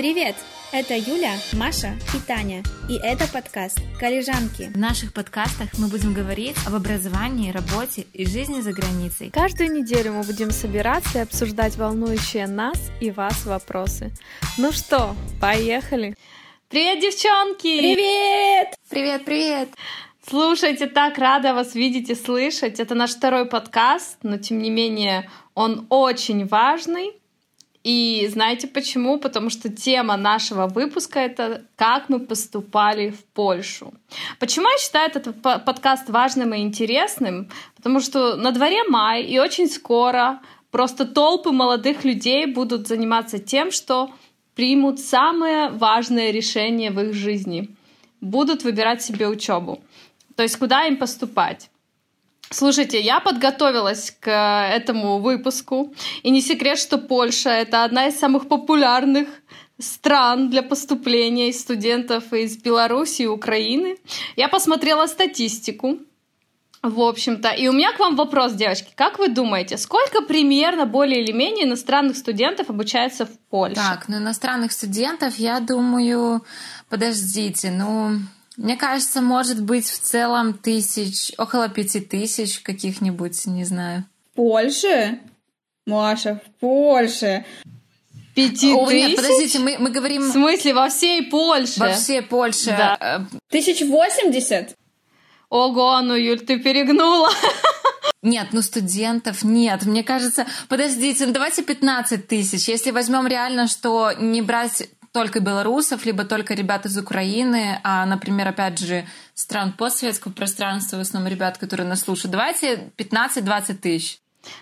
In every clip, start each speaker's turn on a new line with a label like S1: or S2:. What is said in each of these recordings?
S1: Привет! Это Юля, Маша и Таня. И это подкаст «Коллежанки».
S2: В наших подкастах мы будем говорить об образовании, работе и жизни за границей.
S3: Каждую неделю мы будем собираться и обсуждать волнующие нас и вас вопросы. Ну что, поехали!
S2: Привет, девчонки!
S1: Привет!
S2: Привет, привет!
S3: Слушайте, так рада вас видеть и слышать. Это наш второй подкаст, но тем не менее он очень важный. И знаете почему? Потому что тема нашего выпуска — это «Как мы поступали в Польшу». Почему я считаю этот подкаст важным и интересным? Потому что на дворе май, и очень скоро просто толпы молодых людей будут заниматься тем, что примут самое важное решение в их жизни. Будут выбирать себе учебу. То есть куда им поступать. Слушайте, я подготовилась к этому выпуску. И не секрет, что Польша — это одна из самых популярных стран для поступления студентов из Беларуси и Украины. Я посмотрела статистику. В общем-то, и у меня к вам вопрос, девочки. Как вы думаете, сколько примерно более или менее иностранных студентов обучается в Польше?
S2: Так, ну иностранных студентов, я думаю, подождите, ну, мне кажется, может быть в целом тысяч, около пяти тысяч каких-нибудь, не знаю.
S1: В Польше? Маша, в Польше.
S3: Пяти О, тысяч?
S2: Нет, подождите, мы, мы говорим...
S3: В смысле, во всей Польше?
S2: Во всей Польше. Да.
S1: Э, тысяч восемьдесят?
S3: Ого, ну, Юль, ты перегнула.
S2: Нет, ну студентов нет. Мне кажется, подождите, ну давайте 15 тысяч. Если возьмем реально, что не брать только белорусов, либо только ребят из Украины, а, например, опять же, стран постсоветского пространства, в основном ребят, которые нас слушают. Давайте 15-20 тысяч.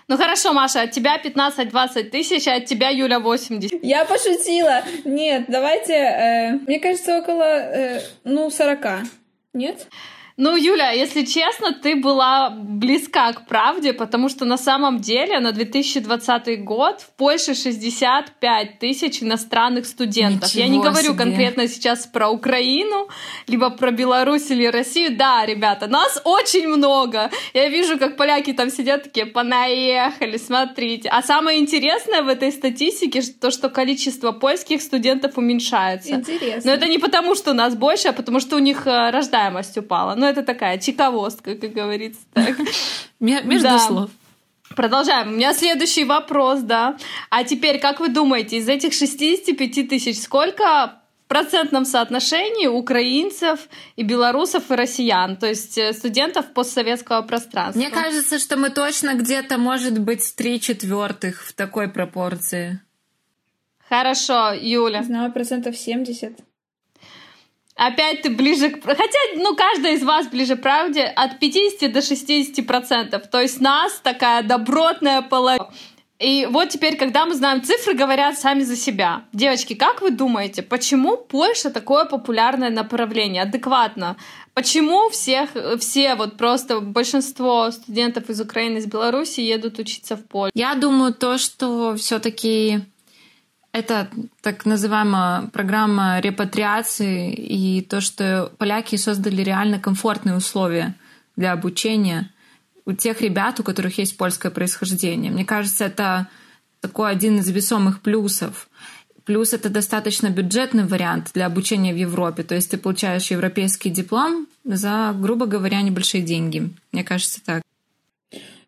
S3: Ну хорошо, Маша, от тебя 15-20 тысяч, а от тебя, Юля, 80.
S1: Я пошутила. Нет, давайте, э, мне кажется, около, э, ну, 40. Нет?
S3: Ну, Юля, если честно, ты была близка к правде, потому что на самом деле на 2020 год в Польше 65 тысяч иностранных студентов.
S2: Ничего
S3: Я не говорю
S2: себе.
S3: конкретно сейчас про Украину, либо про Беларусь или Россию. Да, ребята, нас очень много. Я вижу, как поляки там сидят такие, понаехали, смотрите. А самое интересное в этой статистике то, что количество польских студентов уменьшается.
S1: Интересно.
S3: Но это не потому, что нас больше, а потому что у них э, рождаемость упала. Но это такая чековостка, как говорится. Так.
S2: Между слов.
S3: Продолжаем. У меня следующий вопрос, да. А теперь, как вы думаете, из этих 65 тысяч сколько в процентном соотношении украинцев и белорусов и россиян, то есть э, студентов постсоветского пространства?
S2: Мне кажется, что мы точно где-то, может быть, три четвертых в такой пропорции.
S3: Хорошо, Юля.
S1: Не знаю, процентов 70.
S3: Опять ты ближе к... Хотя, ну, каждая из вас ближе к правде от 50 до 60 процентов. То есть нас такая добротная половина. И вот теперь, когда мы знаем цифры, говорят сами за себя. Девочки, как вы думаете, почему Польша такое популярное направление, адекватно? Почему всех, все, вот просто большинство студентов из Украины, из Беларуси едут учиться в Польшу?
S2: Я думаю, то, что все-таки это так называемая программа репатриации и то, что поляки создали реально комфортные условия для обучения у тех ребят, у которых есть польское происхождение. Мне кажется, это такой один из весомых плюсов. Плюс это достаточно бюджетный вариант для обучения в Европе. То есть ты получаешь европейский диплом за, грубо говоря, небольшие деньги. Мне кажется так.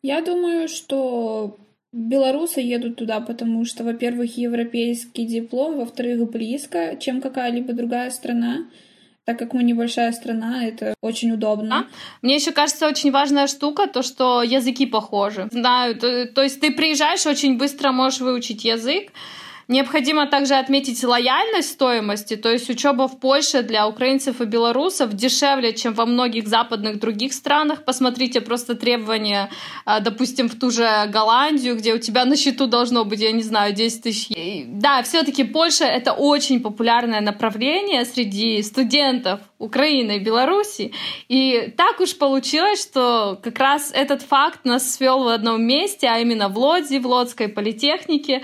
S1: Я думаю, что белорусы едут туда, потому что, во-первых, европейский диплом, во-вторых, близко, чем какая-либо другая страна. Так как мы небольшая страна, это очень удобно.
S3: Мне еще кажется очень важная штука, то, что языки похожи. Знаю, то, то есть ты приезжаешь, очень быстро можешь выучить язык. Необходимо также отметить лояльность стоимости, то есть учеба в Польше для украинцев и белорусов дешевле, чем во многих западных других странах. Посмотрите просто требования, а, допустим, в ту же Голландию, где у тебя на счету должно быть, я не знаю, 10 тысяч. Да, все-таки Польша — это очень популярное направление среди студентов Украины и Беларуси. И так уж получилось, что как раз этот факт нас свел в одном месте, а именно в Лодзи, в Лодской политехнике,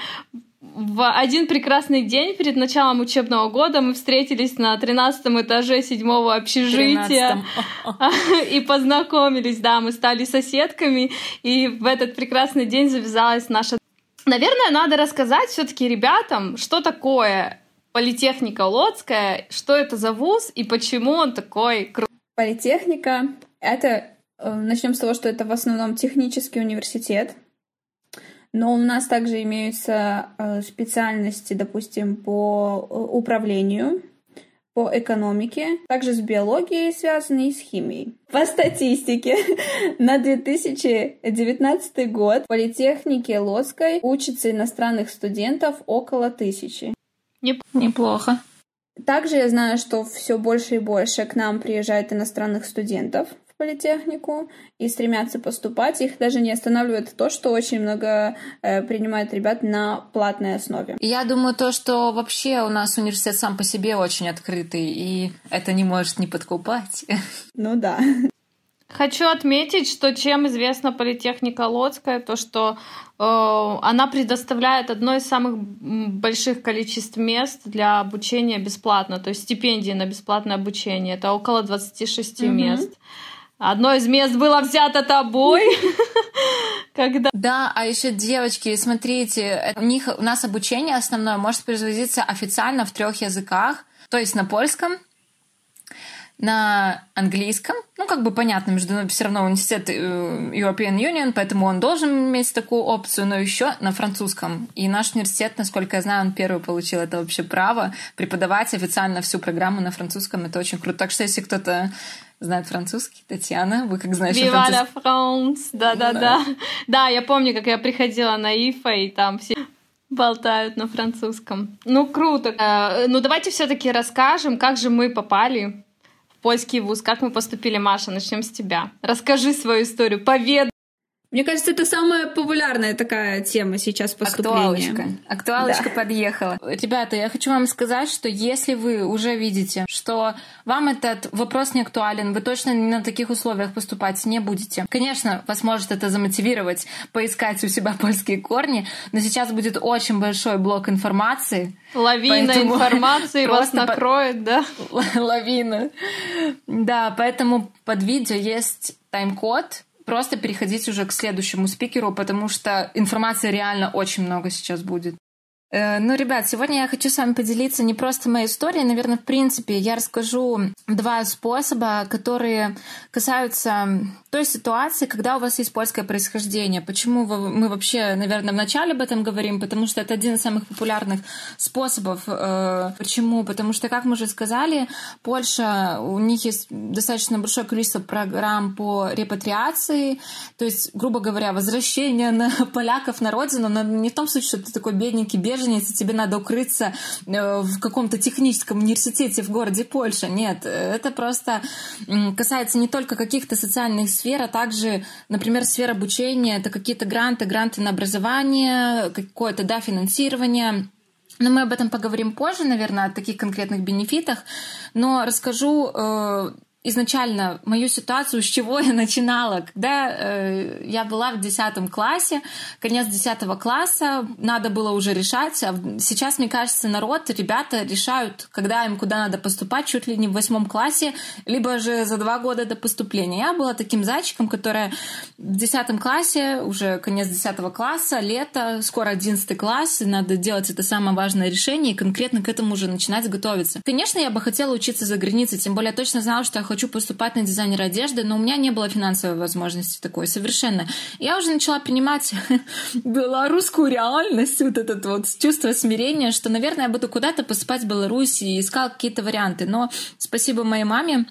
S3: в один прекрасный день перед началом учебного года мы встретились на 13 этаже седьмого общежития и познакомились, да, мы стали соседками, и в этот прекрасный день завязалась наша... Наверное, надо рассказать все-таки ребятам, что такое Политехника Лоцкая. Что это за вуз и почему он такой крутой?
S1: Политехника — это... Э, Начнем с того, что это в основном технический университет, но у нас также имеются э, специальности, допустим, по э, управлению, по экономике, также с биологией связанные и с химией. По статистике, на 2019 год в политехнике Лоцкой учатся иностранных студентов около тысячи.
S2: Неплохо.
S1: Также я знаю, что все больше и больше к нам приезжает иностранных студентов политехнику и стремятся поступать. Их даже не останавливает то, что очень много э, принимают ребят на платной основе.
S2: Я думаю, то, что вообще у нас университет сам по себе очень открытый, и это не может не подкупать.
S1: Ну да.
S3: Хочу отметить, что чем известна политехника Лоцкая, то что э, она предоставляет одно из самых больших количеств мест для обучения бесплатно, то есть стипендии на бесплатное обучение. Это около 26 mm-hmm. мест. Одно из мест было взято тобой.
S2: Когда... Да, а еще девочки, смотрите, у них у нас обучение основное может производиться официально в трех языках, то есть на польском, на английском, ну, как бы понятно, между все равно университет э, European Union, поэтому он должен иметь такую опцию, но еще на французском. И наш университет, насколько я знаю, он первый получил это вообще право преподавать официально всю программу на французском. Это очень круто. Так что, если кто-то знает французский. Татьяна, вы как знаете
S3: Viva la France, да-да-да. Да, я помню, как я приходила на ИФА, и там все болтают на французском. Ну, круто. Э, ну, давайте все таки расскажем, как же мы попали в польский вуз, как мы поступили. Маша, начнем с тебя. Расскажи свою историю, поведай.
S1: Мне кажется, это самая популярная такая тема сейчас поступления.
S2: Актуалочка. Актуалочка да. подъехала. Ребята, я хочу вам сказать, что если вы уже видите, что вам этот вопрос не актуален, вы точно на таких условиях поступать не будете. Конечно, вас может это замотивировать поискать у себя польские корни, но сейчас будет очень большой блок информации.
S3: Лавина информации вас накроет, да?
S2: Лавина. Да, поэтому под видео есть тайм-код, просто переходить уже к следующему спикеру, потому что информации реально очень много сейчас будет. Э, ну, ребят, сегодня я хочу с вами поделиться не просто моей историей, наверное, в принципе, я расскажу два способа, которые касаются той ситуации, когда у вас есть польское происхождение. Почему мы вообще, наверное, вначале об этом говорим? Потому что это один из самых популярных способов. Э, почему? Потому что, как мы уже сказали, Польша, у них есть достаточно большое количество программ по репатриации, то есть, грубо говоря, возвращение на поляков на родину, но не в том случае, что ты такой бедненький беженец, беженец, и тебе надо укрыться э, в каком-то техническом университете в городе Польша. Нет, это просто касается не только каких-то социальных сфер, а также, например, сфер обучения, это какие-то гранты, гранты на образование, какое-то, да, финансирование. Но мы об этом поговорим позже, наверное, о таких конкретных бенефитах. Но расскажу э, изначально мою ситуацию, с чего я начинала. Когда э, я была в 10 классе, конец 10 класса, надо было уже решать. А сейчас, мне кажется, народ, ребята решают, когда им куда надо поступать, чуть ли не в восьмом классе, либо же за два года до поступления. Я была таким зайчиком, которая в 10 классе, уже конец 10 класса, лето, скоро 11 класс, и надо делать это самое важное решение, и конкретно к этому уже начинать готовиться. Конечно, я бы хотела учиться за границей, тем более я точно знала, что я хочу хочу поступать на дизайнер одежды, но у меня не было финансовой возможности такой совершенно. Я уже начала принимать белорусскую реальность, вот этот вот чувство смирения, что, наверное, я буду куда-то поступать в Беларусь и искала какие-то варианты. Но спасибо моей маме,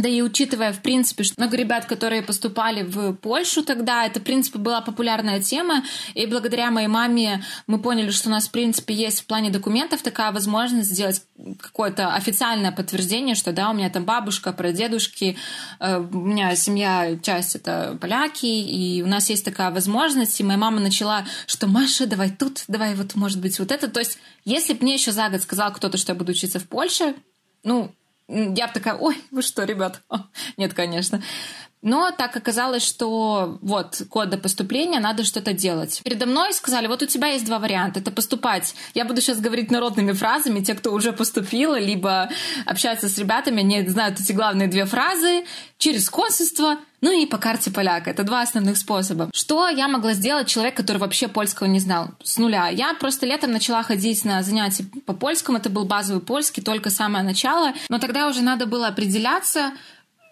S2: да и учитывая, в принципе, что много ребят, которые поступали в Польшу тогда, это, в принципе, была популярная тема, и благодаря моей маме мы поняли, что у нас, в принципе, есть в плане документов такая возможность сделать какое-то официальное подтверждение, что, да, у меня там бабушка, прадедушки, э, у меня семья, часть это поляки, и у нас есть такая возможность, и моя мама начала, что Маша, давай тут, давай вот, может быть, вот это. То есть, если бы мне еще за год сказал кто-то, что я буду учиться в Польше, ну, я бы такая, ой, вы что, ребят? Нет, конечно. Но так оказалось, что вот код до поступления, надо что-то делать. Передо мной сказали, вот у тебя есть два варианта. Это поступать. Я буду сейчас говорить народными фразами. Те, кто уже поступил, либо общается с ребятами, они знают эти главные две фразы. Через консульство, ну и по карте поляка. Это два основных способа. Что я могла сделать человек, который вообще польского не знал? С нуля. Я просто летом начала ходить на занятия по польскому. Это был базовый польский, только самое начало. Но тогда уже надо было определяться,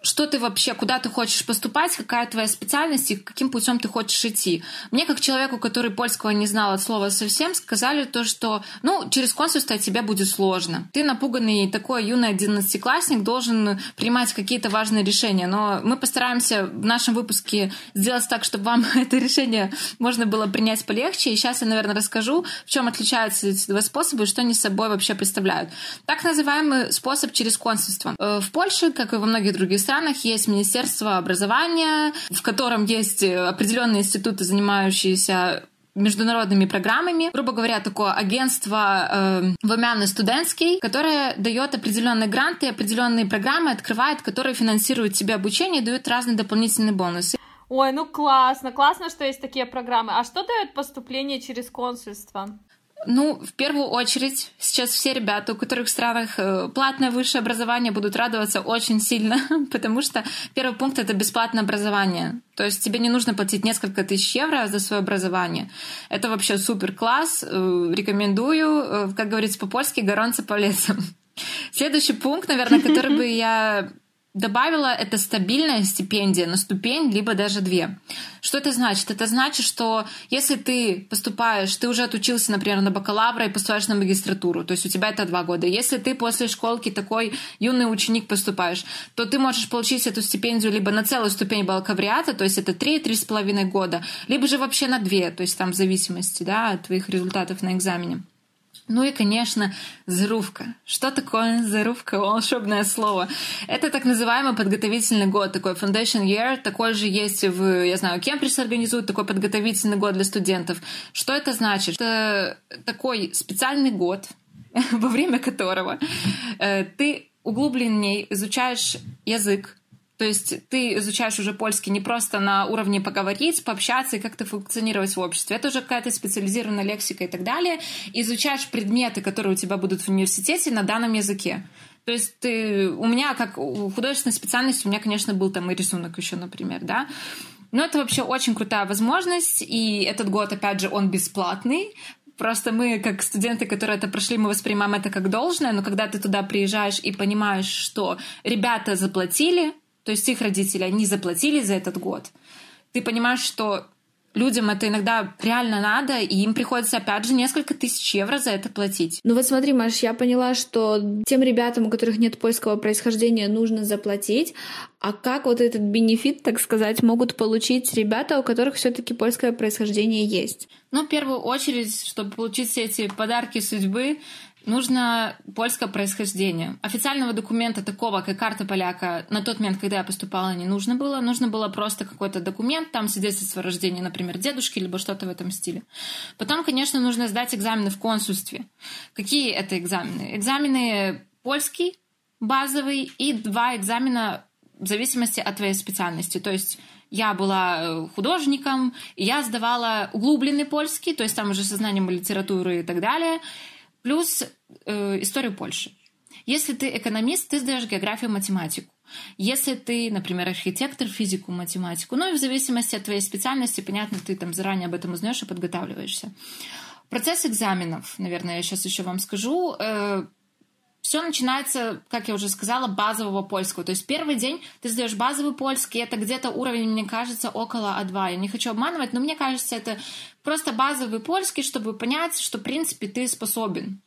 S2: что ты вообще, куда ты хочешь поступать, какая твоя специальность и каким путем ты хочешь идти. Мне, как человеку, который польского не знал от слова совсем, сказали то, что, ну, через консульство тебе будет сложно. Ты напуганный такой юный одиннадцатиклассник должен принимать какие-то важные решения, но мы постараемся в нашем выпуске сделать так, чтобы вам это решение можно было принять полегче. И сейчас я, наверное, расскажу, в чем отличаются эти два способа и что они собой вообще представляют. Так называемый способ через консульство. Э, в Польше, как и во многих других странах, странах есть Министерство образования, в котором есть э, определенные институты, занимающиеся международными программами. Грубо говоря, такое агентство э, Вомяны студентский, которое дает определенные гранты, определенные программы, открывает, которые финансируют тебе обучение и дают разные дополнительные бонусы.
S3: Ой, ну классно, классно, что есть такие программы. А что дает поступление через консульство?
S2: Ну, в первую очередь, сейчас все ребята, у которых в странах э, платное высшее образование, будут радоваться очень сильно, потому что первый пункт — это бесплатное образование. То есть тебе не нужно платить несколько тысяч евро за свое образование. Это вообще супер класс, э, рекомендую. Э, как говорится по-польски, горонца по лесам. Следующий пункт, наверное, который бы я добавила это стабильная стипендия на ступень, либо даже две. Что это значит? Это значит, что если ты поступаешь, ты уже отучился, например, на бакалавра и поступаешь на магистратуру, то есть у тебя это два года. Если ты после школки такой юный ученик поступаешь, то ты можешь получить эту стипендию либо на целую ступень бакалавриата, то есть это три-три с половиной года, либо же вообще на две, то есть там в зависимости да, от твоих результатов на экзамене. Ну и, конечно, зарубка. Что такое зарубка? Волшебное слово. Это так называемый подготовительный год, такой foundation year. Такой же есть в, я знаю, Кембридж организует такой подготовительный год для студентов. Что это значит? Это такой специальный год, во время которого э, ты углубленнее изучаешь язык, то есть ты изучаешь уже польский не просто на уровне поговорить, пообщаться и как-то функционировать в обществе. Это уже какая-то специализированная лексика и так далее. изучаешь предметы, которые у тебя будут в университете на данном языке. То есть ты, у меня, как у художественной специальности, у меня, конечно, был там и рисунок еще, например, да. Но это вообще очень крутая возможность, и этот год, опять же, он бесплатный, Просто мы, как студенты, которые это прошли, мы воспринимаем это как должное, но когда ты туда приезжаешь и понимаешь, что ребята заплатили, то есть их родители, они заплатили за этот год, ты понимаешь, что людям это иногда реально надо, и им приходится, опять же, несколько тысяч евро за это платить.
S1: Ну вот смотри, Маш, я поняла, что тем ребятам, у которых нет польского происхождения, нужно заплатить, а как вот этот бенефит, так сказать, могут получить ребята, у которых все таки польское происхождение есть?
S2: Ну, в первую очередь, чтобы получить все эти подарки судьбы, нужно польское происхождение. Официального документа такого, как карта поляка, на тот момент, когда я поступала, не нужно было. Нужно было просто какой-то документ, там свидетельство о рождении, например, дедушки, либо что-то в этом стиле. Потом, конечно, нужно сдать экзамены в консульстве. Какие это экзамены? Экзамены польский, базовый, и два экзамена в зависимости от твоей специальности. То есть я была э, художником, я сдавала углубленный польский, то есть там уже со знанием литературы и так далее плюс э, историю Польши. Если ты экономист, ты сдаешь географию, математику. Если ты, например, архитектор, физику, математику, ну и в зависимости от твоей специальности, понятно, ты там заранее об этом узнаешь и подготавливаешься. Процесс экзаменов, наверное, я сейчас еще вам скажу. Э, все начинается, как я уже сказала, базового польского. То есть первый день ты сдаешь базовый польский, это где-то уровень, мне кажется, около А2. Я не хочу обманывать, но мне кажется, это просто базовый польский, чтобы понять, что, в принципе, ты способен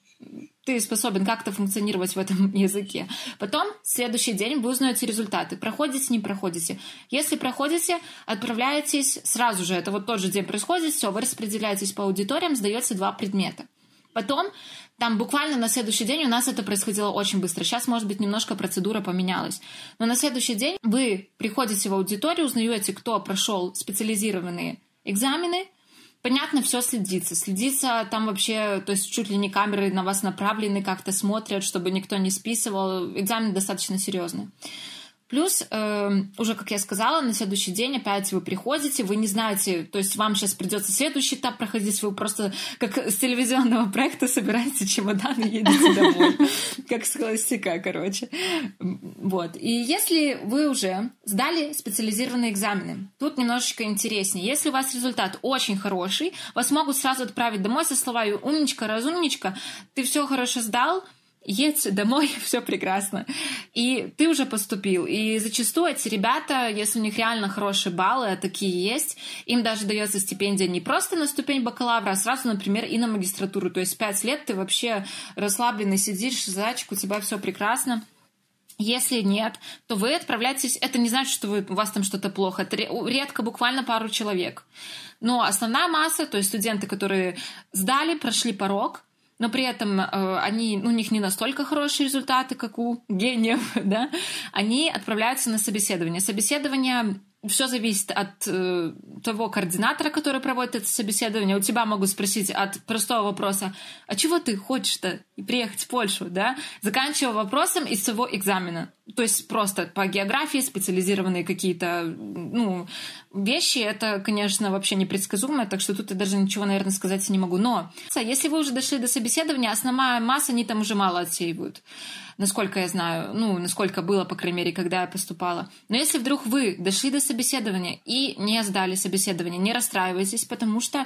S2: ты способен как-то функционировать в этом языке. Потом, следующий день, вы узнаете результаты. Проходите, не проходите. Если проходите, отправляетесь сразу же. Это вот тот же день происходит, все, вы распределяетесь по аудиториям, сдаете два предмета. Потом там буквально на следующий день у нас это происходило очень быстро. Сейчас, может быть, немножко процедура поменялась. Но на следующий день вы приходите в аудиторию, узнаете, кто прошел специализированные экзамены, Понятно, все следится. Следится там вообще, то есть чуть ли не камеры на вас направлены, как-то смотрят, чтобы никто не списывал. Экзамен достаточно серьезный. Плюс, э, уже, как я сказала, на следующий день опять вы приходите, вы не знаете, то есть вам сейчас придется следующий этап проходить, вы просто как с телевизионного проекта собираете чемодан и едете домой. Как с холостяка, короче. Вот. И если вы уже сдали специализированные экзамены, тут немножечко интереснее. Если у вас результат очень хороший, вас могут сразу отправить домой со словами «умничка, разумничка, ты все хорошо сдал», едь домой, все прекрасно. И ты уже поступил. И зачастую эти ребята, если у них реально хорошие баллы, а такие есть, им даже дается стипендия не просто на ступень бакалавра, а сразу, например, и на магистратуру. То есть пять лет ты вообще расслабленно сидишь, зайчик, у тебя все прекрасно. Если нет, то вы отправляетесь... Это не значит, что вы, у вас там что-то плохо. Это редко, буквально пару человек. Но основная масса, то есть студенты, которые сдали, прошли порог, но при этом э, они, ну, у них не настолько хорошие результаты, как у гениев, да, они отправляются на собеседование. Собеседование все зависит от э, того координатора, который проводит это собеседование. У тебя могут спросить от простого вопроса, а чего ты хочешь-то приехать в Польшу, да? Заканчивая вопросом из своего экзамена. То есть просто по географии специализированные какие-то ну, вещи. Это, конечно, вообще непредсказуемо, так что тут я даже ничего, наверное, сказать не могу. Но если вы уже дошли до собеседования, основная масса, они там уже мало отсеивают насколько я знаю, ну, насколько было, по крайней мере, когда я поступала. Но если вдруг вы дошли до собеседования и не сдали собеседование, не расстраивайтесь, потому что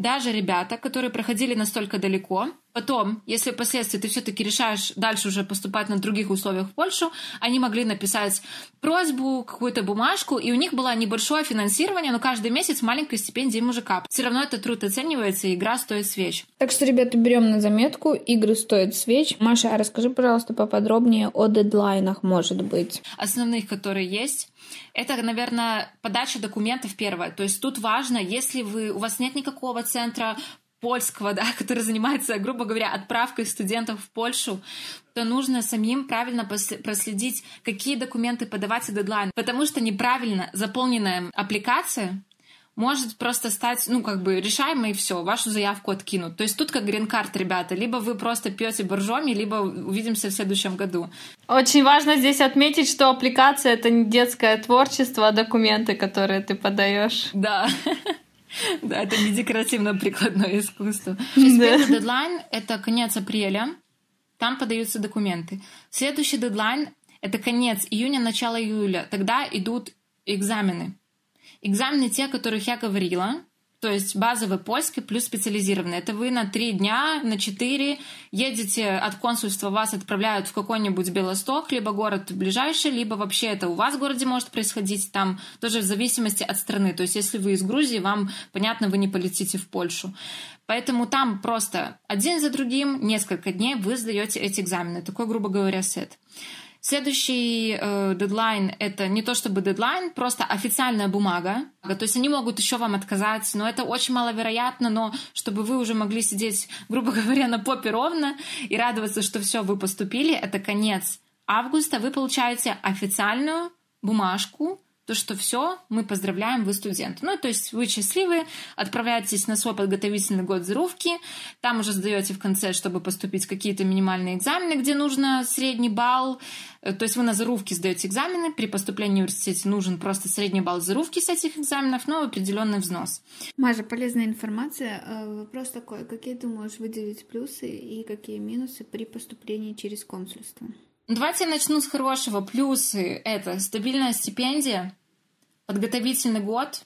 S2: даже ребята, которые проходили настолько далеко, потом, если впоследствии ты все-таки решаешь дальше уже поступать на других условиях в Польшу, они могли написать просьбу, какую-то бумажку, и у них было небольшое финансирование, но каждый месяц маленькая стипендия им уже кап. Все равно это труд оценивается, и игра стоит свеч.
S1: Так что, ребята, берем на заметку, игры стоят свеч. Маша, а расскажи, пожалуйста, поподробнее о дедлайнах, может быть.
S2: Основных, которые есть. Это, наверное, подача документов первое. То есть тут важно, если вы, у вас нет никакого центра польского, да, который занимается, грубо говоря, отправкой студентов в Польшу, то нужно самим правильно проследить, какие документы подавать и дедлайн. Потому что неправильно заполненная аппликация может просто стать, ну, как бы решаемо и все, вашу заявку откинут. То есть тут как грин-карт, ребята, либо вы просто пьете боржоми, либо увидимся в следующем году.
S3: Очень важно здесь отметить, что аппликация — это не детское творчество, а документы, которые ты подаешь.
S2: Да. Да, это не декоративно-прикладное искусство. Первый дедлайн — это конец апреля. Там подаются документы. Следующий дедлайн — это конец июня, начало июля. Тогда идут экзамены. Экзамены те, о которых я говорила, то есть базовый польский плюс специализированный. Это вы на три дня, на четыре едете от консульства, вас отправляют в какой-нибудь Белосток, либо город ближайший, либо вообще это у вас в городе может происходить, там тоже в зависимости от страны. То есть если вы из Грузии, вам, понятно, вы не полетите в Польшу. Поэтому там просто один за другим несколько дней вы сдаете эти экзамены. Такой, грубо говоря, сет. Следующий э, дедлайн — это не то чтобы дедлайн, просто официальная бумага. То есть они могут еще вам отказать, но это очень маловероятно, но чтобы вы уже могли сидеть, грубо говоря, на попе ровно и радоваться, что все, вы поступили, это конец августа, вы получаете официальную бумажку, то, что все, мы поздравляем, вы студент. Ну, то есть вы счастливы, отправляетесь на свой подготовительный год зарубки, там уже сдаете в конце, чтобы поступить какие-то минимальные экзамены, где нужно средний балл, э, то есть вы на зарубке сдаете экзамены, при поступлении в университете нужен просто средний балл зарубки с этих экзаменов, но определенный взнос.
S1: Маша, полезная информация. Э, вопрос такой, какие ты можешь выделить плюсы и какие минусы при поступлении через консульство?
S2: Давайте я начну с хорошего. Плюсы — это стабильная стипендия, подготовительный год,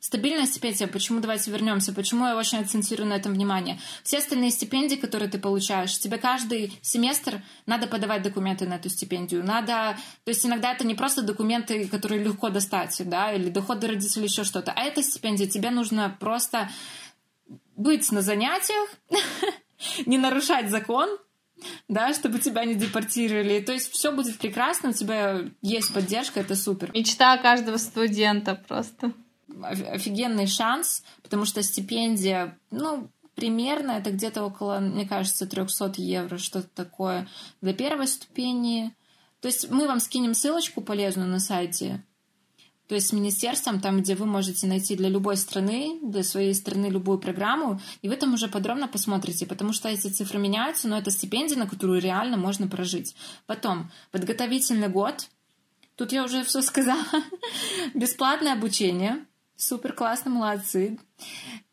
S2: Стабильная стипендия, почему давайте вернемся, почему я очень акцентирую на этом внимание. Все остальные стипендии, которые ты получаешь, тебе каждый семестр надо подавать документы на эту стипендию. Надо, то есть иногда это не просто документы, которые легко достать, да, или доходы родителей, еще что-то, а эта стипендия, тебе нужно просто быть на занятиях, не нарушать закон, да, чтобы тебя не депортировали. То есть все будет прекрасно, у тебя есть поддержка, это супер.
S3: Мечта каждого студента просто.
S2: Офигенный шанс, потому что стипендия, ну, примерно это где-то около, мне кажется, 300 евро, что-то такое для первой ступени. То есть мы вам скинем ссылочку полезную на сайте то есть с министерством, там, где вы можете найти для любой страны, для своей страны любую программу, и вы там уже подробно посмотрите, потому что эти цифры меняются, но это стипендия, на которую реально можно прожить. Потом, подготовительный год, Тут я уже все сказала. Бесплатное обучение. Супер классно, молодцы.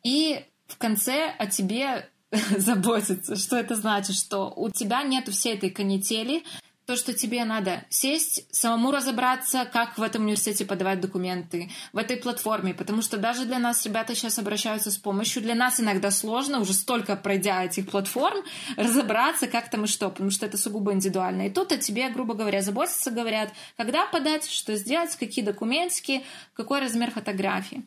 S2: И в конце о тебе заботиться. Что это значит? Что у тебя нету всей этой канители, то, что тебе надо сесть, самому разобраться, как в этом университете подавать документы, в этой платформе, потому что даже для нас ребята сейчас обращаются с помощью, для нас иногда сложно, уже столько пройдя этих платформ, разобраться, как там и что, потому что это сугубо индивидуально. И тут о тебе, грубо говоря, заботятся, говорят, когда подать, что сделать, какие документики, какой размер фотографии.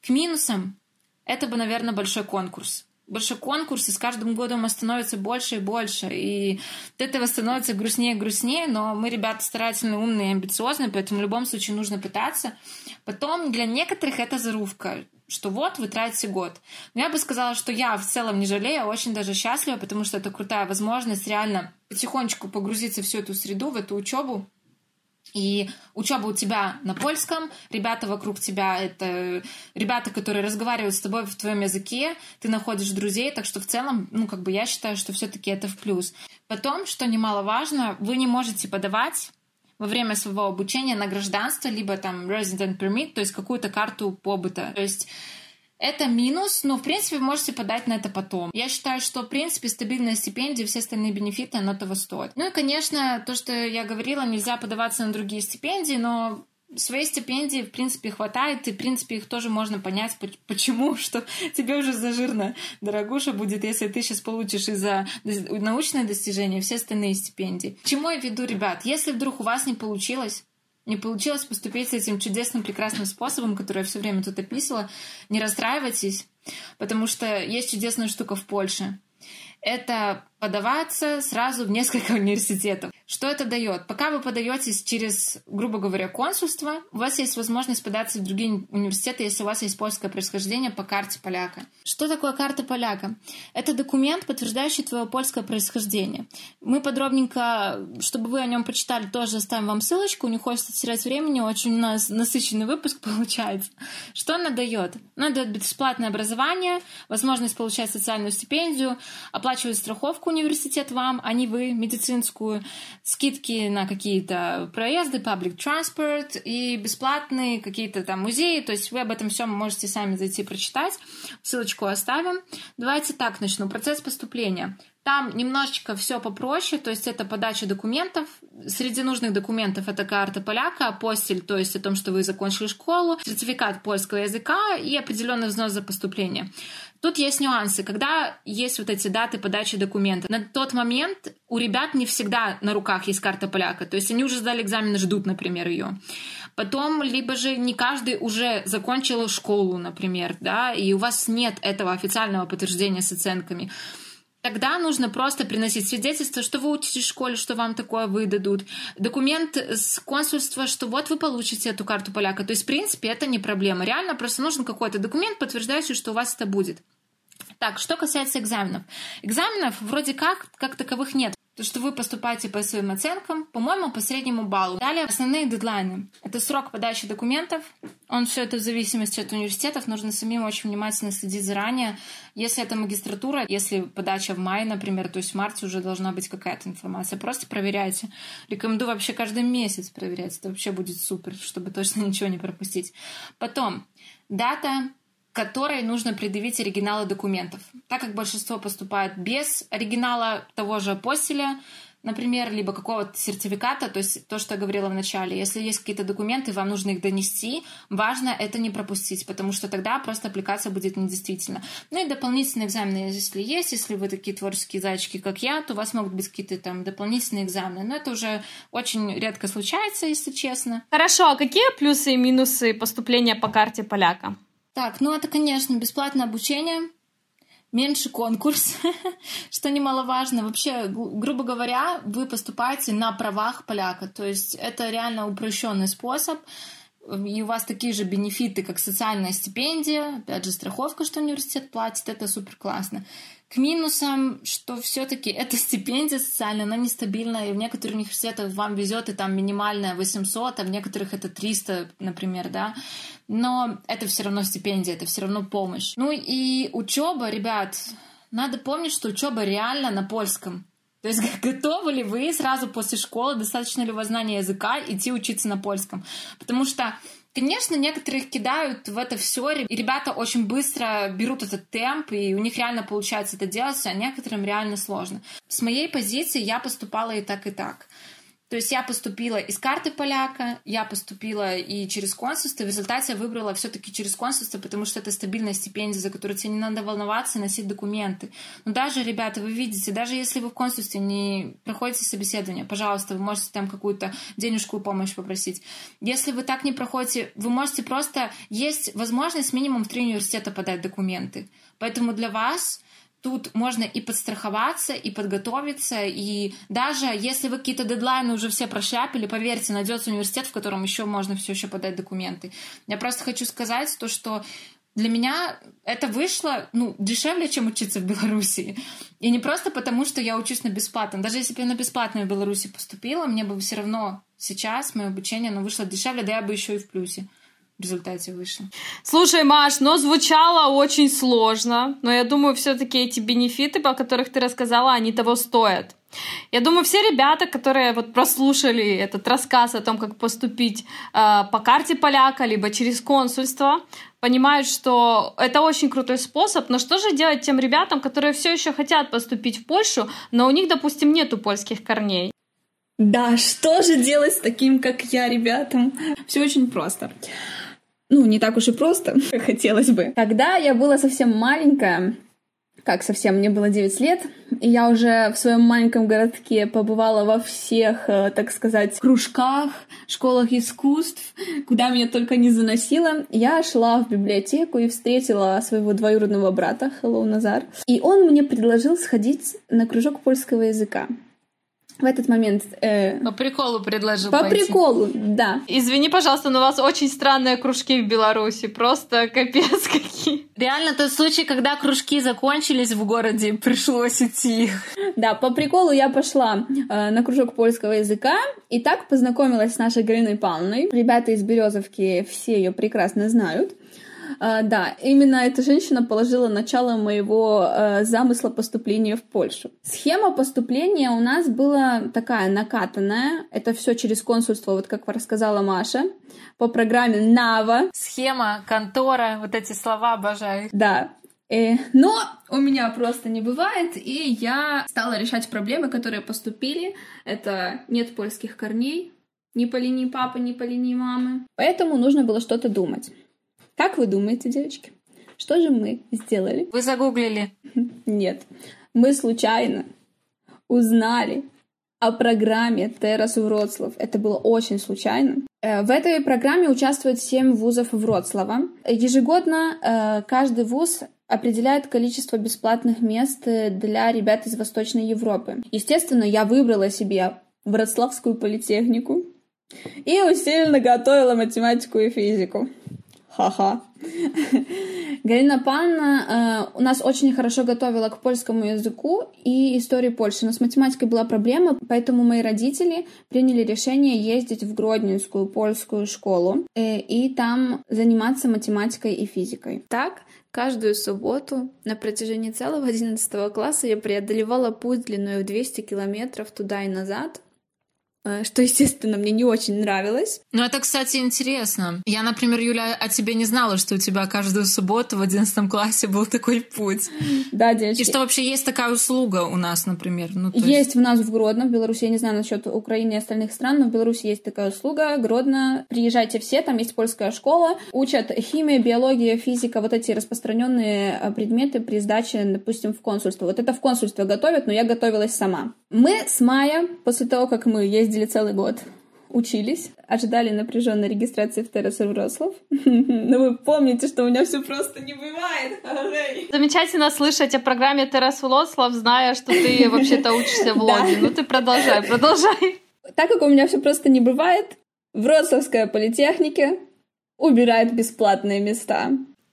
S2: К минусам. Это бы, наверное, большой конкурс больше конкурс, и с каждым годом он становится больше и больше. И от этого становится грустнее и грустнее, но мы, ребята, старательные, умные, амбициозные, поэтому в любом случае нужно пытаться. Потом для некоторых это зарубка, что вот, вы тратите год. Но я бы сказала, что я в целом не жалею, а очень даже счастлива, потому что это крутая возможность реально потихонечку погрузиться в всю эту среду, в эту учебу, и учеба у тебя на польском, ребята вокруг тебя — это ребята, которые разговаривают с тобой в твоем языке, ты находишь друзей, так что в целом, ну, как бы я считаю, что все-таки это в плюс. Потом, что немаловажно, вы не можете подавать во время своего обучения на гражданство, либо там resident permit, то есть какую-то карту побыта. То есть это минус, но, в принципе, вы можете подать на это потом. Я считаю, что, в принципе, стабильная стипендия, все остальные бенефиты, оно того стоит. Ну и, конечно, то, что я говорила, нельзя подаваться на другие стипендии, но своей стипендии, в принципе, хватает, и, в принципе, их тоже можно понять, почему, что тебе уже зажирно, дорогуша, будет, если ты сейчас получишь из-за научное достижение все остальные стипендии. Чему я веду, ребят? Если вдруг у вас не получилось, не получилось поступить с этим чудесным, прекрасным способом, который я все время тут описывала, не расстраивайтесь, потому что есть чудесная штука в Польше. Это подаваться сразу в несколько университетов. Что это дает? Пока вы подаетесь через, грубо говоря, консульство, у вас есть возможность податься в другие университеты, если у вас есть польское происхождение по карте поляка. Что такое карта поляка? Это документ, подтверждающий твое польское происхождение. Мы подробненько, чтобы вы о нем почитали, тоже оставим вам ссылочку. Не хочется терять времени, очень у нас насыщенный выпуск получается. Что она дает? Она дает бесплатное образование, возможность получать социальную стипендию, оплачивать страховку университет вам, а не вы, медицинскую, скидки на какие-то проезды, public transport и бесплатные какие-то там музеи. То есть вы об этом всем можете сами зайти прочитать. Ссылочку оставим. Давайте так начну. Процесс поступления. Там немножечко все попроще, то есть это подача документов. Среди нужных документов это карта поляка, апостиль, то есть о том, что вы закончили школу, сертификат польского языка и определенный взнос за поступление. Тут есть нюансы. Когда есть вот эти даты подачи документов, на тот момент у ребят не всегда на руках есть карта поляка. То есть они уже сдали экзамен и ждут, например, ее. Потом, либо же не каждый уже закончил школу, например, да, и у вас нет этого официального подтверждения с оценками. Тогда нужно просто приносить свидетельство, что вы учитесь в школе, что вам такое выдадут. Документ с консульства, что вот вы получите эту карту поляка. То есть, в принципе, это не проблема. Реально просто нужен какой-то документ, подтверждающий, что у вас это будет. Так, что касается экзаменов. Экзаменов вроде как, как таковых нет то, что вы поступаете по своим оценкам, по-моему, по среднему баллу. Далее основные дедлайны. Это срок подачи документов. Он все это в зависимости от университетов. Нужно самим очень внимательно следить заранее. Если это магистратура, если подача в мае, например, то есть в марте уже должна быть какая-то информация. Просто проверяйте. Рекомендую вообще каждый месяц проверять. Это вообще будет супер, чтобы точно ничего не пропустить. Потом дата которой нужно предъявить оригиналы документов. Так как большинство поступает без оригинала того же апостиля, например, либо какого-то сертификата, то есть то, что я говорила в начале, если есть какие-то документы, вам нужно их донести, важно это не пропустить, потому что тогда просто аппликация будет недействительна. Ну и дополнительные экзамены, если есть, если вы такие творческие зайчики, как я, то у вас могут быть какие-то там дополнительные экзамены, но это уже очень редко случается, если честно.
S3: Хорошо, а какие плюсы и минусы поступления по карте поляка?
S2: Так, ну это, конечно, бесплатное обучение, меньше конкурс, что немаловажно. Вообще, грубо говоря, вы поступаете на правах поляка, то есть это реально упрощенный способ, и у вас такие же бенефиты, как социальная стипендия, опять же, страховка, что университет платит, это супер классно. К минусам, что все-таки эта стипендия социальная, она нестабильная, и в некоторых университетах вам везет, и там минимальная 800, а в некоторых это 300, например, да. Но это все равно стипендия, это все равно помощь. Ну и учеба, ребят, надо помнить, что учеба реально на польском. То есть готовы ли вы сразу после школы, достаточно ли у вас знания языка идти учиться на польском? Потому что Конечно, некоторых кидают в это все, и ребята очень быстро берут этот темп, и у них реально получается это делать, а некоторым реально сложно. С моей позиции я поступала и так, и так. То есть я поступила из карты поляка, я поступила и через консульство. В результате я выбрала все-таки через консульство, потому что это стабильная стипендия, за которую тебе не надо волноваться и носить документы. Но даже, ребята, вы видите, даже если вы в консульстве не проходите собеседование, пожалуйста, вы можете там какую-то денежку помощь попросить. Если вы так не проходите, вы можете просто... Есть возможность минимум в три университета подать документы. Поэтому для вас тут можно и подстраховаться, и подготовиться, и даже если вы какие-то дедлайны уже все прошляпили, поверьте, найдется университет, в котором еще можно все еще подать документы. Я просто хочу сказать то, что для меня это вышло ну, дешевле, чем учиться в Беларуси. И не просто потому, что я учусь на бесплатном. Даже если бы я на бесплатную в Беларуси поступила, мне бы все равно сейчас мое обучение оно вышло дешевле, да я бы еще и в плюсе в результате вышло.
S3: Слушай, Маш, но звучало очень сложно, но я думаю, все-таки эти бенефиты, по которых ты рассказала, они того стоят. Я думаю, все ребята, которые вот прослушали этот рассказ о том, как поступить э, по карте поляка, либо через консульство, понимают, что это очень крутой способ. Но что же делать тем ребятам, которые все еще хотят поступить в Польшу, но у них, допустим, нету польских корней?
S1: Да, что же делать с таким, как я, ребятам? Все очень просто ну, не так уж и просто, как хотелось бы. Когда я была совсем маленькая, как совсем, мне было 9 лет, и я уже в своем маленьком городке побывала во всех, э, так сказать, кружках, школах искусств, куда меня только не заносило. Я шла в библиотеку и встретила своего двоюродного брата, Hello Назар, и он мне предложил сходить на кружок польского языка в этот момент...
S2: Э, по приколу предложил
S1: По пойти. приколу, да.
S3: Извини, пожалуйста, но у вас очень странные кружки в Беларуси. Просто капец какие.
S2: Реально тот случай, когда кружки закончились в городе, пришлось идти.
S1: Да, по приколу я пошла э, на кружок польского языка и так познакомилась с нашей Галиной Павловной. Ребята из Березовки все ее прекрасно знают. А, да, именно эта женщина положила начало моего э, замысла поступления в Польшу. Схема поступления у нас была такая накатанная. Это все через консульство, вот как рассказала Маша, по программе НАВА.
S2: Схема, контора, вот эти слова обожаю.
S1: Да, э, но у меня просто не бывает, и я стала решать проблемы, которые поступили. Это нет польских корней, ни по линии папы, ни по линии мамы. Поэтому нужно было что-то думать. Как вы думаете, девочки? Что же мы сделали?
S2: Вы загуглили?
S1: Нет. Мы случайно узнали о программе Террас Вроцлав. Это было очень случайно. Э, в этой программе участвует 7 вузов Вроцлава. Ежегодно э, каждый вуз определяет количество бесплатных мест для ребят из Восточной Европы. Естественно, я выбрала себе Вроцлавскую политехнику и усиленно готовила математику и физику. Ха-ха. Галина Панна э, у нас очень хорошо готовила к польскому языку и истории Польши. Но с математикой была проблема, поэтому мои родители приняли решение ездить в Гродненскую польскую школу э, и там заниматься математикой и физикой. Так, каждую субботу на протяжении целого 11 класса я преодолевала путь длиной в 200 километров туда и назад, что, естественно, мне не очень нравилось.
S2: Ну, это, кстати, интересно. Я, например, Юля, о тебе не знала, что у тебя каждую субботу в одиннадцатом классе был такой путь.
S1: Да, девочки.
S2: И что вообще есть такая услуга у нас, например?
S1: Ну, есть... есть у нас в Гродно, в Беларуси, я не знаю насчет Украины и остальных стран, но в Беларуси есть такая услуга. Гродно, приезжайте все, там есть польская школа, учат химия, биология, физика, вот эти распространенные э, предметы при сдаче, допустим, в консульство. Вот это в консульство готовят, но я готовилась сама. Мы с мая, после того, как мы ездили целый год, учились, ожидали напряженной регистрации в Террас Врослов. Но вы помните, что у меня все просто не бывает.
S3: Замечательно слышать о программе Террас Врослов, зная, что ты вообще-то учишься в Лондоне. Ну ты продолжай, продолжай.
S1: Так как у меня все просто не бывает, Вроцлавская политехника убирает бесплатные места.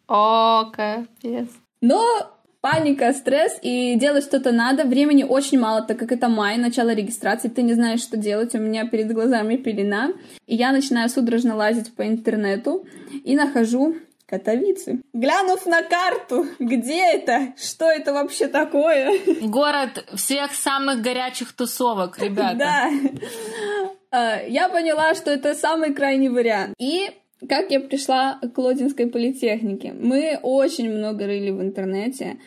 S3: О, капец.
S1: Но паника, стресс, и делать что-то надо. Времени очень мало, так как это май, начало регистрации, ты не знаешь, что делать, у меня перед глазами пелена. И я начинаю судорожно лазить по интернету и нахожу Катовицы. Глянув на карту, где это? Что это вообще такое?
S2: Город всех самых горячих тусовок, ребята.
S1: Да. А, я поняла, что это самый крайний вариант. И как я пришла к Лодинской политехнике? Мы очень много рыли в интернете.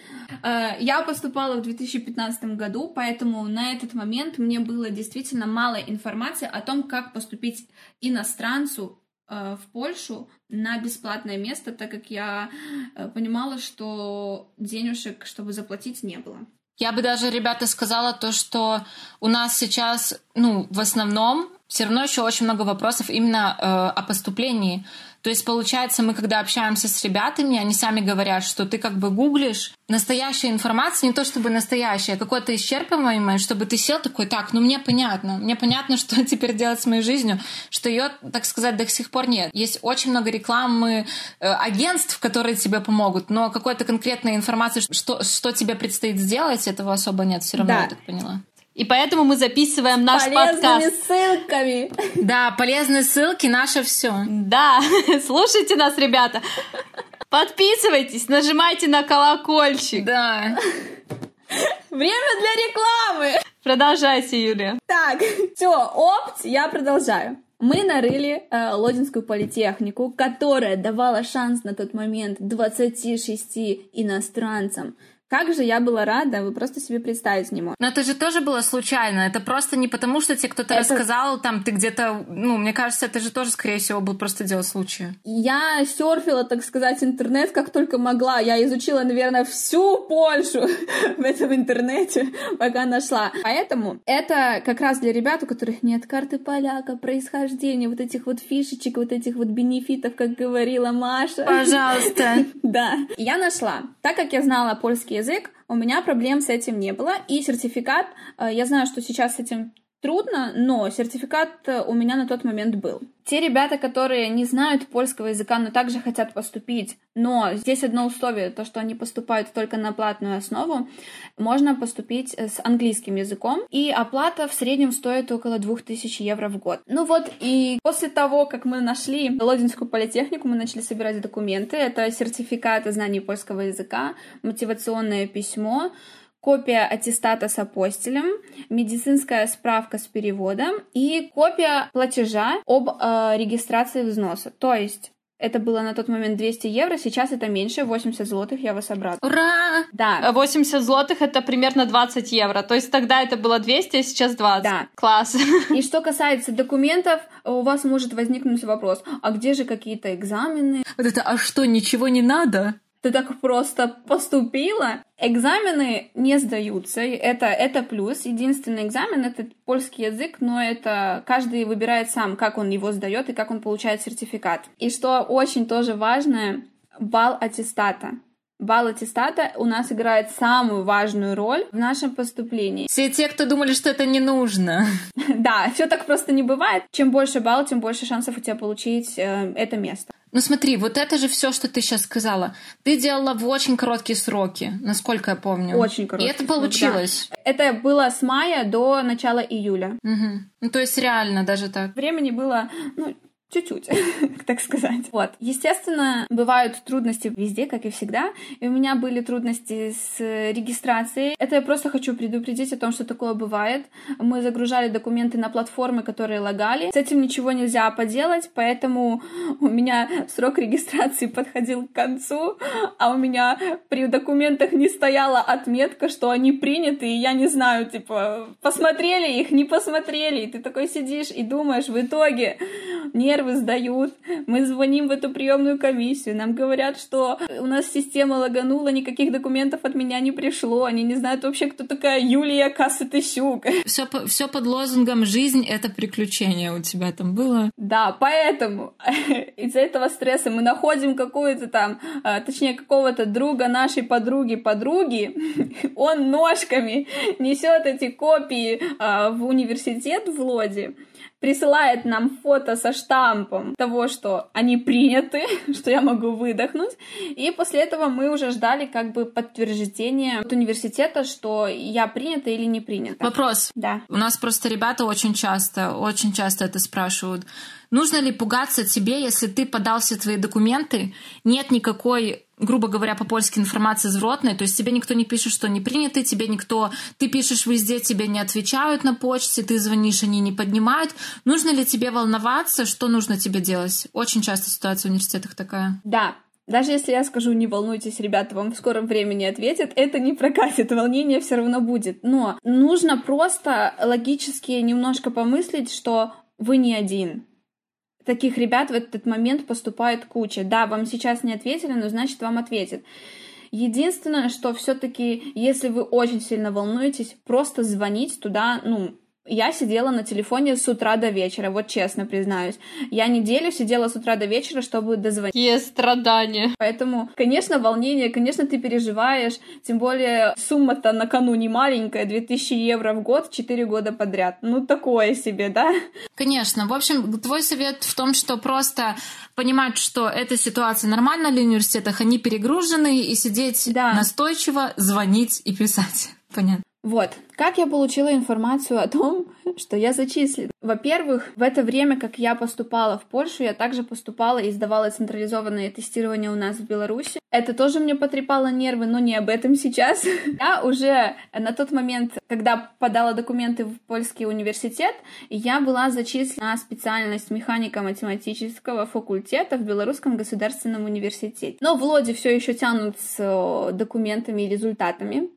S1: А, я поступала в 2015 году, поэтому на этот момент мне было действительно мало информации о том, как поступить иностранцу Э, в Польшу на бесплатное место, так как я э, понимала, что денежек, чтобы заплатить, не было.
S2: Я бы даже, ребята, сказала то, что у нас сейчас, ну, в основном все равно еще очень много вопросов именно э, о поступлении. То есть, получается, мы когда общаемся с ребятами, они сами говорят, что ты как бы гуглишь настоящая информация, не то чтобы настоящая, а какое-то исчерпываемое, чтобы ты сел такой, так, ну мне понятно, мне понятно, что теперь делать с моей жизнью, что ее, так сказать, до сих пор нет. Есть очень много рекламы э, агентств, которые тебе помогут, но какой-то конкретной информации, что, что тебе предстоит сделать, этого особо нет, все равно, да. я так поняла.
S3: И поэтому мы записываем наш
S1: Полезными
S3: подкаст.
S1: ссылками.
S2: Да, полезные ссылки наше все.
S3: Да, слушайте нас, ребята. Подписывайтесь, нажимайте на колокольчик.
S2: Да.
S1: Время для рекламы.
S3: Продолжайте, Юлия.
S1: Так, все, опт, я продолжаю. Мы нарыли э, Лодинскую политехнику, которая давала шанс на тот момент 26 иностранцам как же я была рада, вы просто себе представить не можете.
S2: Но это же тоже было случайно. Это просто не потому, что тебе кто-то это... рассказал, там ты где-то... Ну, мне кажется, это же тоже, скорее всего, был просто дело случая.
S1: Я серфила, так сказать, интернет как только могла. Я изучила, наверное, всю Польшу в этом интернете, пока нашла. Поэтому это как раз для ребят, у которых нет карты поляка, происхождения, вот этих вот фишечек, вот этих вот бенефитов, как говорила Маша.
S2: Пожалуйста.
S1: Да. Я нашла. Так как я знала польский язык, у меня проблем с этим не было. И сертификат, э, я знаю, что сейчас с этим трудно, но сертификат э, у меня на тот момент был. Те ребята, которые не знают польского языка, но также хотят поступить, но здесь одно условие, то, что они поступают только на платную основу, можно поступить с английским языком, и оплата в среднем стоит около 2000 евро в год. Ну вот, и после того, как мы нашли Лодинскую политехнику, мы начали собирать документы. Это сертификат о знании польского языка, мотивационное письмо, копия аттестата с апостилем, медицинская справка с переводом и копия платежа об э, регистрации взноса. То есть это было на тот момент 200 евро, сейчас это меньше, 80 злотых, я вас обратно.
S2: Ура!
S1: Да.
S3: 80 злотых это примерно 20 евро, то есть тогда это было 200, а сейчас 20.
S1: Да.
S3: Класс.
S1: И что касается документов, у вас может возникнуть вопрос, а где же какие-то экзамены?
S2: Вот это, а что, ничего не надо?
S1: Ты так просто поступила. Экзамены не сдаются, это, это плюс. Единственный экзамен — это польский язык, но это каждый выбирает сам, как он его сдает и как он получает сертификат. И что очень тоже важно, балл аттестата. Балл аттестата у нас играет самую важную роль в нашем поступлении.
S2: Все те, кто думали, что это не нужно.
S1: Да, все так просто не бывает. Чем больше балл, тем больше шансов у тебя получить э, это место.
S2: Ну смотри, вот это же все, что ты сейчас сказала. Ты делала в очень короткие сроки, насколько я помню.
S1: Очень короткие.
S2: И это получилось.
S1: Да. Это было с мая до начала июля.
S2: Угу. Ну то есть реально даже так.
S1: Времени было ну, чуть-чуть, так сказать. Вот. Естественно, бывают трудности везде, как и всегда. И у меня были трудности с регистрацией. Это я просто хочу предупредить о том, что такое бывает. Мы загружали документы на платформы, которые лагали. С этим ничего нельзя поделать, поэтому у меня срок регистрации подходил к концу, а у меня при документах не стояла отметка, что они приняты, и я не знаю, типа, посмотрели их, не посмотрели. И ты такой сидишь и думаешь, в итоге, не нервы сдают. Мы звоним в эту приемную комиссию, нам говорят, что у нас система лаганула, никаких документов от меня не пришло, они не знают вообще, кто такая Юлия Касатыщук.
S2: Все, все под лозунгом «жизнь — это приключение» у тебя там было?
S1: Да, поэтому из-за этого стресса мы находим какую-то там, а, точнее, какого-то друга нашей подруги-подруги, он ножками несет эти копии а, в университет в Лоди, присылает нам фото со штампом того, что они приняты, что я могу выдохнуть. И после этого мы уже ждали как бы подтверждения от университета, что я принята или не принята.
S2: Вопрос.
S1: Да.
S2: У нас просто ребята очень часто, очень часто это спрашивают. Нужно ли пугаться тебе, если ты подал все твои документы, нет никакой грубо говоря, по-польски информация извротная, то есть тебе никто не пишет, что не приняты, тебе никто, ты пишешь везде, тебе не отвечают на почте, ты звонишь, они не поднимают. Нужно ли тебе волноваться, что нужно тебе делать? Очень часто ситуация в университетах такая.
S1: Да, даже если я скажу, не волнуйтесь, ребята, вам в скором времени ответят, это не прокатит, волнение все равно будет. Но нужно просто логически немножко помыслить, что вы не один таких ребят в этот момент поступает куча. Да, вам сейчас не ответили, но значит вам ответят. Единственное, что все-таки, если вы очень сильно волнуетесь, просто звонить туда, ну, я сидела на телефоне с утра до вечера, вот честно признаюсь. Я неделю сидела с утра до вечера, чтобы дозвонить.
S3: Есть страдания.
S1: Поэтому, конечно, волнение, конечно, ты переживаешь, тем более сумма-то на кону не маленькая, 2000 евро в год, 4 года подряд. Ну, такое себе, да?
S2: Конечно. В общем, твой совет в том, что просто понимать, что эта ситуация нормальна для университетах, они перегружены, и сидеть да. настойчиво, звонить и писать. Понятно.
S1: Вот, как я получила информацию о том, что я зачислена? Во-первых, в это время, как я поступала в Польшу, я также поступала и сдавала централизованное тестирование у нас в Беларуси. Это тоже мне потрепало нервы, но не об этом сейчас. Я уже на тот момент, когда подала документы в польский университет, я была зачислена на специальность механика математического факультета в Белорусском государственном университете. Но в Лоде все еще тянут с э, документами и результатами.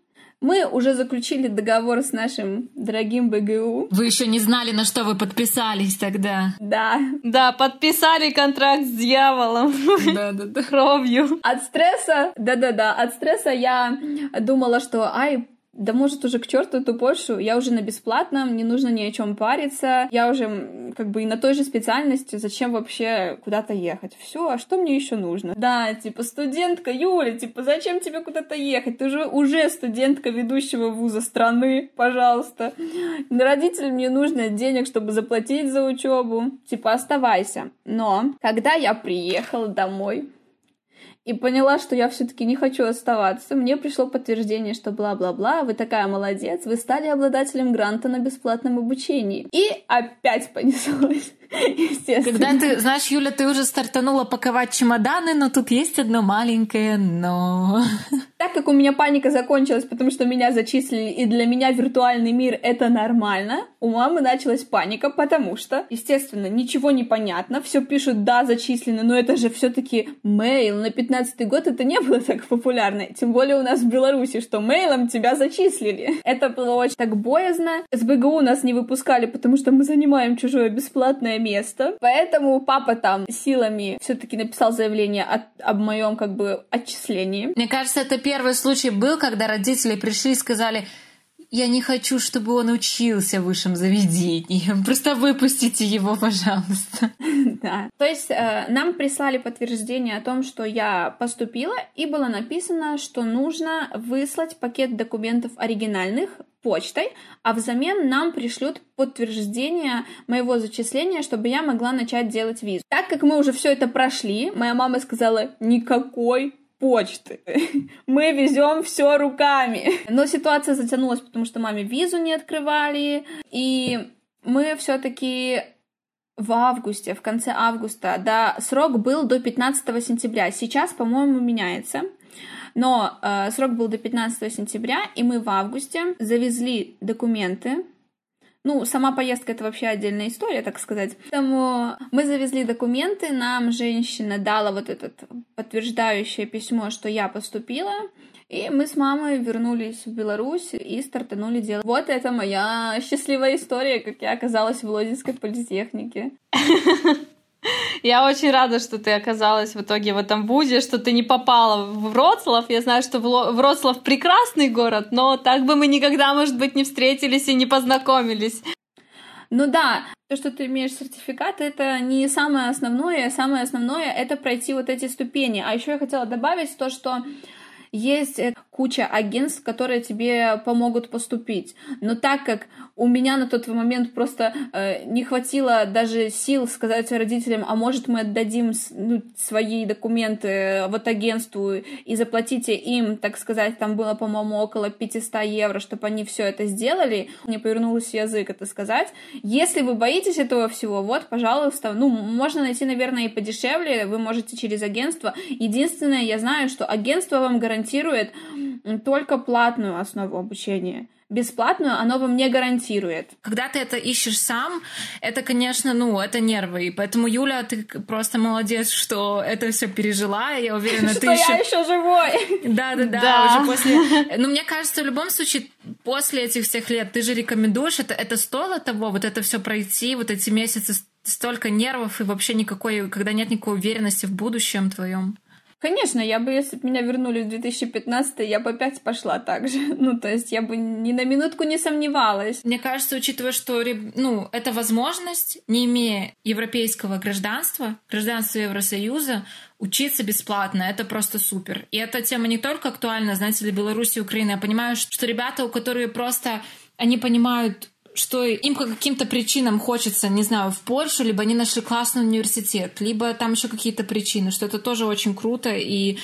S1: Мы уже заключили договор с нашим дорогим БГУ.
S2: Вы еще не знали, на что вы подписались тогда.
S1: Да.
S3: Да, подписали контракт с дьяволом.
S2: Да, да, да.
S3: Кровью.
S1: От стресса, да-да-да, от стресса я думала, что, ай, да может уже к черту эту Польшу, я уже на бесплатном, не нужно ни о чем париться, я уже как бы и на той же специальности, зачем вообще куда-то ехать? Все, а что мне еще нужно? Да, типа студентка Юля, типа зачем тебе куда-то ехать? Ты же уже студентка ведущего вуза страны, пожалуйста. Родителям мне нужно денег, чтобы заплатить за учебу. Типа оставайся. Но когда я приехала домой, и поняла, что я все-таки не хочу оставаться. Мне пришло подтверждение, что бла-бла-бла, вы такая молодец, вы стали обладателем гранта на бесплатном обучении. И опять понеслось. Естественно.
S2: Когда ты, знаешь, Юля, ты уже стартанула паковать чемоданы, но тут есть одно маленькое но.
S1: Так как у меня паника закончилась, потому что меня зачислили, и для меня виртуальный мир — это нормально, у мамы началась паника, потому что, естественно, ничего не понятно, все пишут «да, зачислены», но это же все таки мейл. На 15 год это не было так популярно, тем более у нас в Беларуси, что мейлом тебя зачислили. Это было очень так боязно. С БГУ нас не выпускали, потому что мы занимаем чужое бесплатное место. Поэтому папа там силами все-таки написал заявление от, об моем как бы отчислении.
S2: Мне кажется, это первый случай был, когда родители пришли и сказали, я не хочу, чтобы он учился в высшем заведении. Просто выпустите его, пожалуйста.
S1: Да. То есть э, нам прислали подтверждение о том, что я поступила, и было написано, что нужно выслать пакет документов оригинальных почтой, а взамен нам пришлют подтверждение моего зачисления, чтобы я могла начать делать визу. Так как мы уже все это прошли, моя мама сказала, никакой почты. Мы везем все руками. Но ситуация затянулась, потому что маме визу не открывали, и мы все-таки в августе, в конце августа, да, срок был до 15 сентября. Сейчас, по-моему, меняется. Но э, срок был до 15 сентября, и мы в августе завезли документы. Ну, сама поездка это вообще отдельная история, так сказать. Поэтому мы завезли документы, нам женщина дала вот это подтверждающее письмо, что я поступила. И мы с мамой вернулись в Беларусь и стартанули дело. Вот это моя счастливая история, как я оказалась в Лодинской политехнике.
S3: Я очень рада, что ты оказалась в итоге в этом вузе, что ты не попала в Вроцлав. Я знаю, что Вроцлав прекрасный город, но так бы мы никогда, может быть, не встретились и не познакомились.
S1: Ну да, то, что ты имеешь сертификат, это не самое основное. Самое основное — это пройти вот эти ступени. А еще я хотела добавить то, что есть куча агентств, которые тебе помогут поступить. Но так как у меня на тот момент просто э, не хватило даже сил сказать родителям, а может мы отдадим ну, свои документы вот агентству и заплатите им, так сказать, там было, по-моему, около 500 евро, чтобы они все это сделали. Мне повернулся язык это сказать. Если вы боитесь этого всего, вот, пожалуйста, ну, можно найти, наверное, и подешевле, вы можете через агентство. Единственное, я знаю, что агентство вам гарантирует только платную основу обучения бесплатную, оно вам не гарантирует.
S2: Когда ты это ищешь сам, это, конечно, ну, это нервы. И поэтому, Юля, ты просто молодец, что это все пережила. Я уверена, ты
S1: еще... я еще живой.
S2: Да, да, да. Уже после... Ну, мне кажется, в любом случае, после этих всех лет ты же рекомендуешь, это, это стоило того, вот это все пройти, вот эти месяцы столько нервов и вообще никакой, когда нет никакой уверенности в будущем твоем.
S1: Конечно, я бы, если бы меня вернули в 2015, я бы опять пошла так же. Ну, то есть я бы ни на минутку не сомневалась.
S2: Мне кажется, учитывая, что ну, это возможность, не имея европейского гражданства, гражданства Евросоюза, учиться бесплатно, это просто супер. И эта тема не только актуальна, знаете, для Беларуси Украины. Я понимаю, что ребята, у которых просто они понимают что им по каким-то причинам хочется, не знаю, в Польшу, либо они нашли классный университет, либо там еще какие-то причины, что это тоже очень круто, и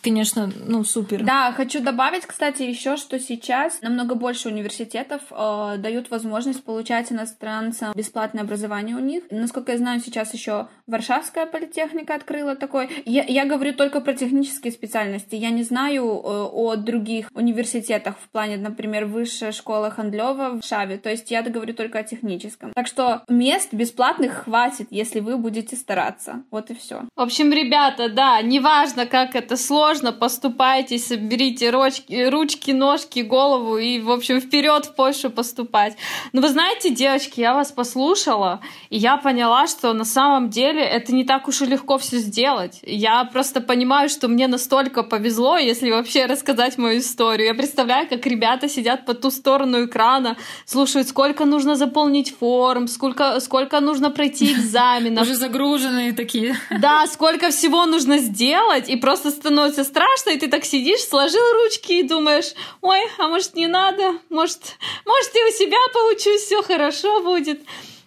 S2: конечно, ну, супер.
S1: Да, хочу добавить, кстати, еще, что сейчас намного больше университетов э, дают возможность получать иностранцам бесплатное образование у них. Насколько я знаю, сейчас еще Варшавская политехника открыла такой. Я, я говорю только про технические специальности. Я не знаю э, о других университетах в плане, например, высшая школа Хандлева в Шаве. То есть я говорю только о техническом. Так что мест бесплатных хватит, если вы будете стараться. Вот и все.
S3: В общем, ребята, да, неважно, как это сложно, сложно, поступайте, соберите ручки, ручки, ножки, голову и, в общем, вперед в Польшу поступать. Но вы знаете, девочки, я вас послушала, и я поняла, что на самом деле это не так уж и легко все сделать. Я просто понимаю, что мне настолько повезло, если вообще рассказать мою историю. Я представляю, как ребята сидят по ту сторону экрана, слушают, сколько нужно заполнить форм, сколько, сколько нужно пройти экзаменов.
S2: Уже загруженные такие.
S3: Да, сколько всего нужно сделать, и просто становится становится страшно, и ты так сидишь, сложил ручки и думаешь, ой, а может не надо, может, может и у себя получусь, все хорошо будет.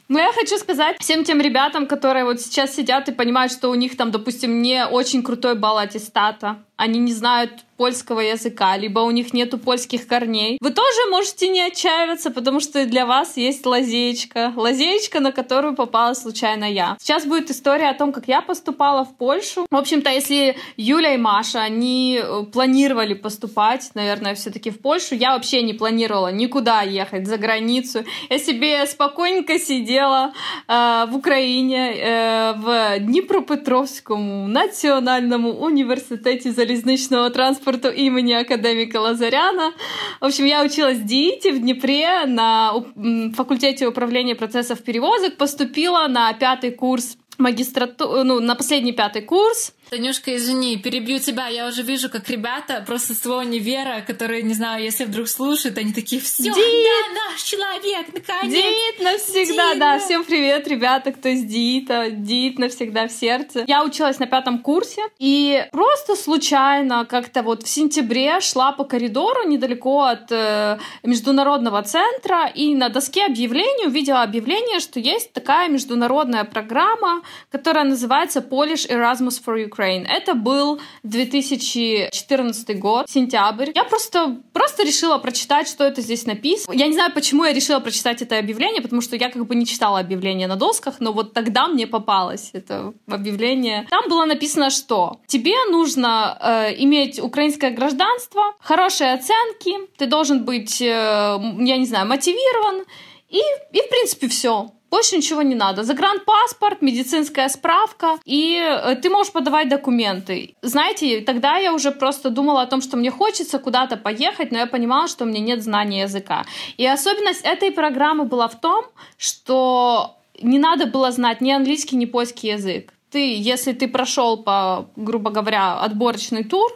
S3: Но я хочу сказать всем тем ребятам, которые вот сейчас сидят и понимают, что у них там, допустим, не очень крутой балл аттестата, они не знают польского языка, либо у них нету польских корней. Вы тоже можете не отчаиваться, потому что для вас есть лазеечка. Лазеечка, на которую попала случайно я. Сейчас будет история о том, как я поступала в Польшу. В общем-то, если Юля и Маша, они э, планировали поступать, наверное, все таки в Польшу, я вообще не планировала никуда ехать за границу. Я себе спокойненько сидела э, в Украине, э, в Днепропетровском национальном университете залізничного транспорту імені академіка Лазаряна. В общем, я училась в ДИИТе в Днепре на факультете управления процессов перевозок, поступила на пятый курс магистратуру, ну, на последний пятый курс.
S2: Танюшка, извини, перебью тебя. Я уже вижу, как ребята просто с твоего универа, которые, не знаю, если вдруг слушают, они такие, все, Дит! да, наш человек, наконец.
S3: Дит навсегда, Дит, да. Всем привет, ребята, кто из Дита. Дит навсегда в сердце. Я училась на пятом курсе, и просто случайно как-то вот в сентябре шла по коридору недалеко от э, международного центра, и на доске объявлений увидела объявление, что есть такая международная программа, которая называется Polish Erasmus for Ukraine. Ukraine. Это был 2014 год, сентябрь. Я просто, просто решила прочитать, что это здесь написано. Я не знаю, почему я решила прочитать это объявление, потому что я как бы не читала объявление на досках, но вот тогда мне попалось это объявление. Там было написано, что тебе нужно э, иметь украинское гражданство, хорошие оценки, ты должен быть, э, я не знаю, мотивирован, и, и в принципе все. Больше ничего не надо. Загранпаспорт, медицинская справка, и э, ты можешь подавать документы. Знаете, тогда я уже просто думала о том, что мне хочется куда-то поехать, но я понимала, что у меня нет знания языка. И особенность этой программы была в том, что не надо было знать ни английский, ни польский язык ты, если ты прошел по, грубо говоря, отборочный тур,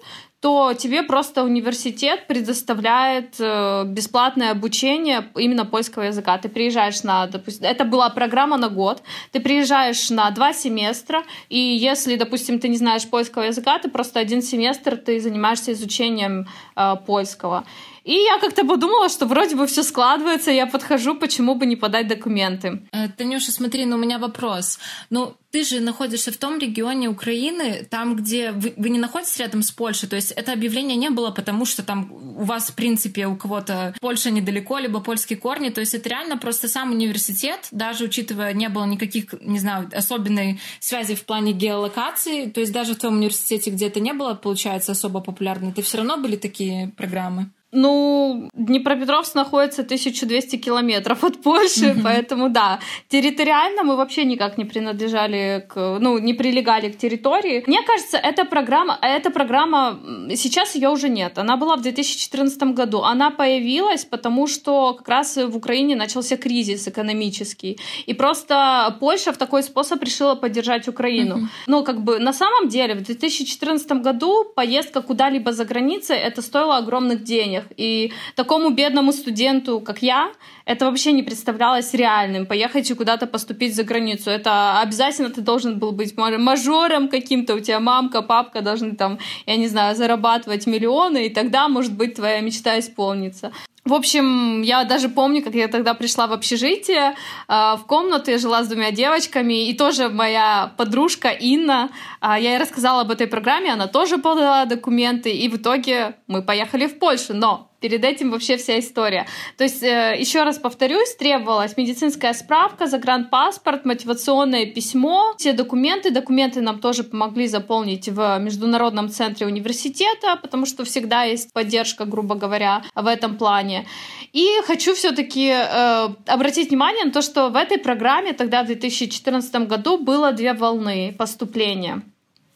S3: то тебе просто университет предоставляет э, бесплатное обучение именно польского языка. Ты приезжаешь на, допустим, это была программа на год, ты приезжаешь на два семестра, и если, допустим, ты не знаешь польского языка, ты просто один семестр ты занимаешься изучением э, польского. И я как-то подумала, что вроде бы все складывается, я подхожу, почему бы не подать документы.
S2: Э, Танюша, смотри, ну у меня вопрос. Ну, ты же находишься в том регионе Украины, там, где вы, вы не находитесь рядом с Польшей, то есть это объявление не было, потому что там у вас, в принципе, у кого-то Польша недалеко, либо польские корни, то есть это реально просто сам университет, даже учитывая, не было никаких, не знаю, особенной связи в плане геолокации, то есть даже в том университете, где это не было, получается, особо популярно, это все равно были такие программы?
S3: Ну, Днепропетровск находится 1200 километров от Польши, mm-hmm. поэтому да, территориально мы вообще никак не принадлежали к, ну, не прилегали к территории. Мне кажется, эта программа, эта программа, сейчас ее уже нет. Она была в 2014 году. Она появилась, потому что как раз в Украине начался кризис экономический. И просто Польша в такой способ решила поддержать Украину. Mm-hmm. Ну, как бы на самом деле в 2014 году поездка куда-либо за границей это стоило огромных денег. И такому бедному студенту, как я, это вообще не представлялось реальным. Поехать и куда-то поступить за границу. Это обязательно ты должен был быть мажором каким-то. У тебя мамка, папка должны там, я не знаю, зарабатывать миллионы, и тогда, может быть, твоя мечта исполнится. В общем, я даже помню, как я тогда пришла в общежитие, а, в комнату, я жила с двумя девочками, и тоже моя подружка Инна, а, я ей рассказала об этой программе, она тоже подала документы, и в итоге мы поехали в Польшу. Но перед этим вообще вся история. То есть, э, еще раз повторюсь, требовалась медицинская справка, загранпаспорт, мотивационное письмо, все документы. Документы нам тоже помогли заполнить в Международном центре университета, потому что всегда есть поддержка, грубо говоря, в этом плане. И хочу все-таки э, обратить внимание на то, что в этой программе тогда в 2014 году было две волны поступления.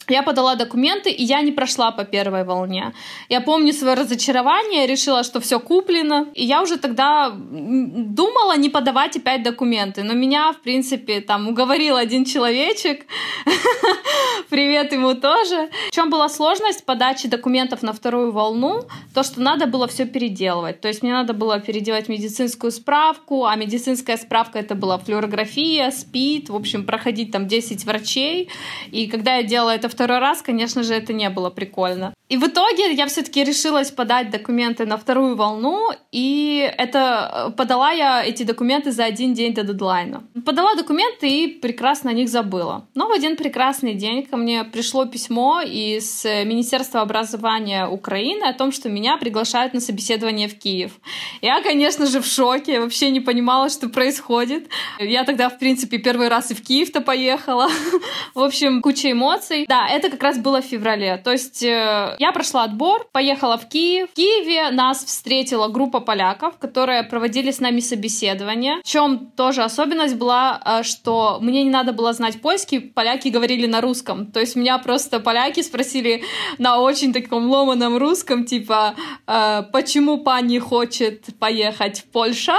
S3: Я подала документы, и я не прошла по первой волне. Я помню свое разочарование, решила, что все куплено. И я уже тогда думала не подавать опять документы. Но меня, в принципе, там уговорил один человечек. Привет ему тоже. В чем была сложность подачи документов на вторую волну? То, что надо было все переделывать. То есть мне надо было переделать медицинскую справку, а медицинская справка это была флюорография, СПИД, в общем, проходить там 10 врачей. И когда я делала это в второй раз, конечно же, это не было прикольно. И в итоге я все-таки решилась подать документы на вторую волну, и это э, подала я эти документы за один день до дедлайна. Подала документы и прекрасно о них забыла. Но в один прекрасный день ко мне пришло письмо из Министерства образования Украины о том, что меня приглашают на собеседование в Киев. Я, конечно же, в шоке, вообще не понимала, что происходит. Я тогда, в принципе, первый раз и в Киев-то поехала. В общем, куча эмоций. Да, это как раз было в феврале. То есть э, я прошла отбор, поехала в Киев. В Киеве нас встретила группа поляков, которые проводили с нами собеседование. В чем тоже особенность была, э, что мне не надо было знать польский, поляки говорили на русском. То есть меня просто поляки спросили на очень таком ломаном русском, типа, э, почему пани хочет поехать в Польшу?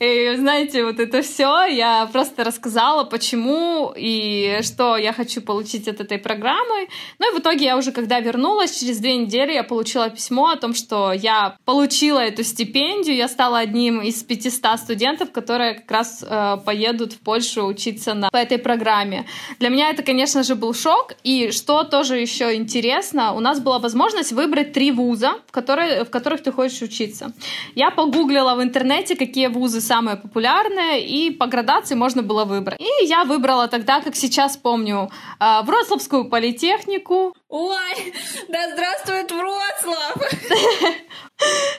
S3: И знаете, вот это все я просто рассказала, почему и что я хочу получить от этой программы. Ну и в итоге я уже, когда вернулась, через две недели я получила письмо о том, что я получила эту стипендию, я стала одним из 500 студентов, которые как раз э, поедут в Польшу учиться на, по этой программе. Для меня это, конечно же, был шок. И что тоже еще интересно, у нас была возможность выбрать три вуза, в, которые, в которых ты хочешь учиться. Я погуглила в интернете, какие вузы самые популярные, и по градации можно было выбрать. И я выбрала тогда, как сейчас помню, э, Вроцлавскую политехнику.
S1: Ой, да здравствует Вроцлав!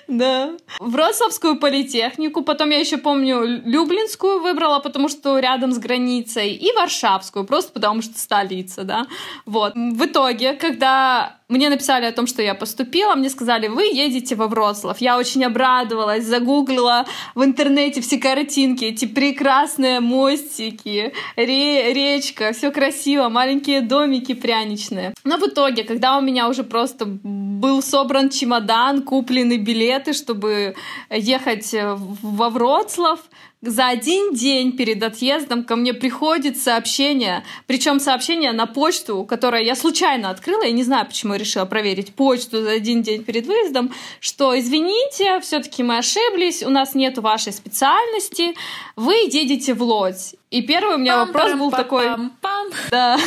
S3: Да. Вроцлавскую политехнику, потом я еще помню Люблинскую выбрала, потому что рядом с границей, и Варшавскую, просто потому что столица, да. Вот. В итоге, когда мне написали о том, что я поступила, мне сказали, вы едете во Вроцлав. Я очень обрадовалась, загуглила в интернете все картинки, эти прекрасные мостики, ре речка, все красиво, маленькие домики пряничные. Но в итоге, когда у меня уже просто был собран чемодан, куплены билеты, чтобы ехать во Вроцлав, за один день перед отъездом ко мне приходит сообщение, причем сообщение на почту, которое я случайно открыла, я не знаю, почему я решила проверить почту за один день перед выездом, что извините, все-таки мы ошиблись, у нас нет вашей специальности, вы едете в Лодзь. И первый у меня
S2: Пам,
S3: вопрос был
S2: пам,
S3: такой,
S2: пам,
S3: да,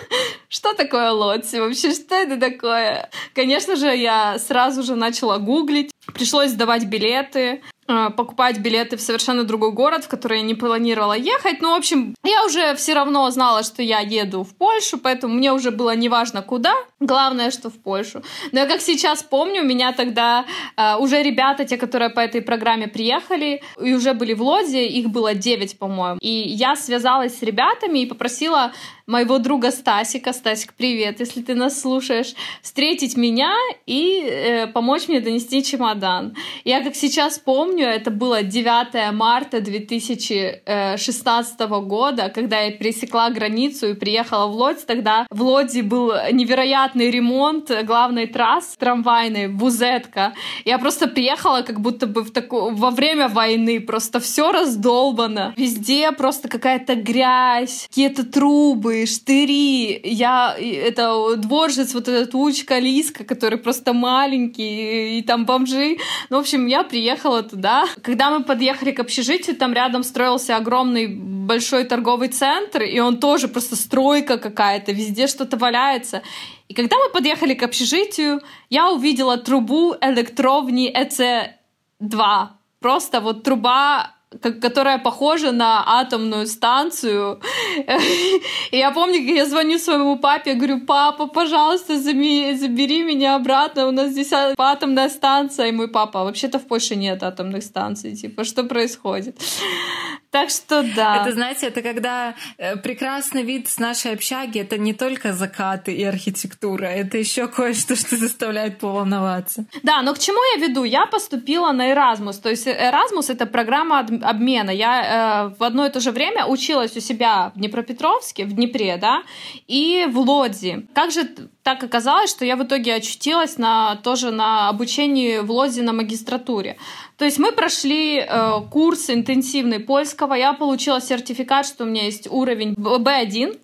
S3: что такое Лодзь? Вообще, что это такое? Конечно же, я сразу же начала гуглить, пришлось сдавать билеты, покупать билеты в совершенно другой город, в который я не планировала ехать. Ну, в общем, я уже все равно знала, что я еду в Польшу, поэтому мне уже было неважно куда. Главное, что в Польшу. Но я как сейчас помню, меня тогда э, уже ребята, те, которые по этой программе приехали, и уже были в Лоде, их было 9, по-моему. И я связалась с ребятами и попросила моего друга Стасика, Стасик, привет, если ты нас слушаешь, встретить меня и э, помочь мне донести чемодан. Я как сейчас помню, это было 9 марта 2016 года, когда я пересекла границу и приехала в Лодзь. Тогда в Лодзи был невероятный ремонт главной трассы трамвайной, Бузетка. Я просто приехала как будто бы в таку... во время войны, просто все раздолбано. Везде просто какая-то грязь, какие-то трубы, штыри. Я, это дворжец, вот этот Учка Лиска, который просто маленький, и, и там бомжи. Ну, в общем, я приехала туда. Когда мы подъехали к общежитию, там рядом строился огромный большой торговый центр, и он тоже просто стройка какая-то, везде что-то валяется. И когда мы подъехали к общежитию, я увидела трубу электровни ЭЦ-2. Просто вот труба которая похожа на атомную станцию. И я помню, как я звоню своему папе, говорю, папа, пожалуйста, забери меня обратно, у нас здесь атомная станция. И мой папа, вообще-то в Польше нет атомных станций, типа, что происходит? Так что да.
S2: Это, знаете, это когда э, прекрасный вид с нашей общаги, это не только закаты и архитектура, это еще кое-что, что заставляет поволноваться.
S3: Да, но к чему я веду? Я поступила на Erasmus. То есть Erasmus — это программа обмена. Я э, в одно и то же время училась у себя в Днепропетровске, в Днепре, да, и в Лодзи. Как же так оказалось, что я в итоге очутилась на, тоже на обучении в Лодзи на магистратуре. То есть мы прошли э, курс интенсивный польского, я получила сертификат, что у меня есть уровень B1,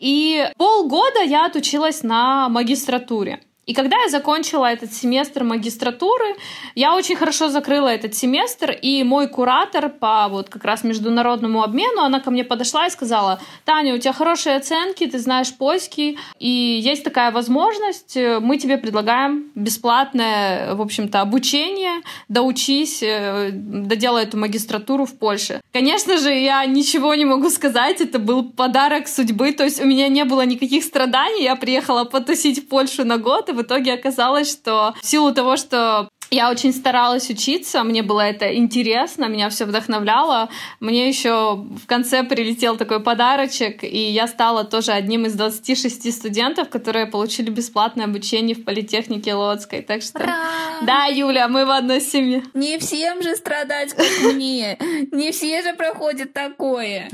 S3: и полгода я отучилась на магистратуре. И когда я закончила этот семестр магистратуры, я очень хорошо закрыла этот семестр, и мой куратор по вот как раз международному обмену, она ко мне подошла и сказала, Таня, у тебя хорошие оценки, ты знаешь польский, и есть такая возможность, мы тебе предлагаем бесплатное, в общем-то, обучение, доучись, э, доделай эту магистратуру в Польше. Конечно же, я ничего не могу сказать, это был подарок судьбы, то есть у меня не было никаких страданий, я приехала потусить в Польшу на год, в итоге оказалось, что в силу того, что я очень старалась учиться, мне было это интересно, меня все вдохновляло. Мне еще в конце прилетел такой подарочек, и я стала тоже одним из 26 студентов, которые получили бесплатное обучение в политехнике Лодской. Так что...
S1: Ура!
S3: Да, Юля, мы в одной семье.
S1: Не всем же страдать, как мне. Не все же проходят такое.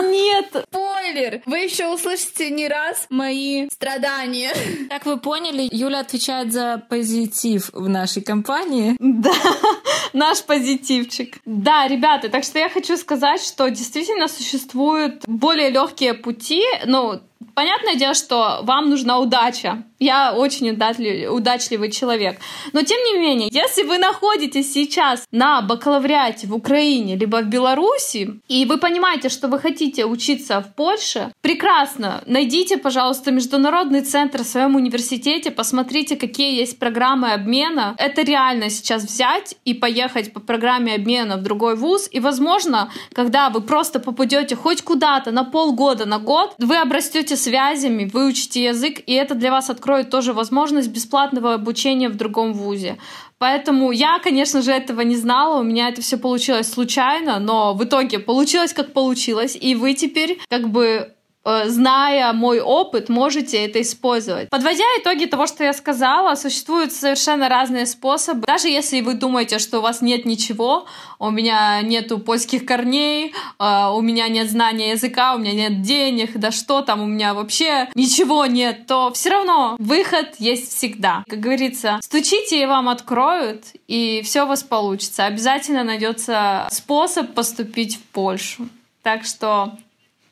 S3: Нет.
S1: Спойлер! Вы еще услышите не раз мои страдания.
S2: Как вы поняли, Юля отвечает за позитив в нашей компании компании.
S3: Да, наш позитивчик. Да, ребята, так что я хочу сказать, что действительно существуют более легкие пути, ну, Понятное дело, что вам нужна удача. Я очень удачливый, человек. Но тем не менее, если вы находитесь сейчас на бакалавриате в Украине либо в Беларуси, и вы понимаете, что вы хотите учиться в Польше, прекрасно. Найдите, пожалуйста, международный центр в своем университете, посмотрите, какие есть программы обмена. Это реально сейчас взять и поехать по программе обмена в другой вуз. И, возможно, когда вы просто попадете хоть куда-то на полгода, на год, вы обрастете связями, выучите язык, и это для вас откроет тоже возможность бесплатного обучения в другом вузе. Поэтому я, конечно же, этого не знала, у меня это все получилось случайно, но в итоге получилось как получилось, и вы теперь как бы зная мой опыт, можете это использовать. Подводя итоги того, что я сказала, существуют совершенно разные способы. Даже если вы думаете, что у вас нет ничего, у меня нету польских корней, э, у меня нет знания языка, у меня нет денег, да что там, у меня вообще ничего нет, то все равно выход есть всегда. Как говорится, стучите и вам откроют, и все у вас получится. Обязательно найдется способ поступить в Польшу. Так что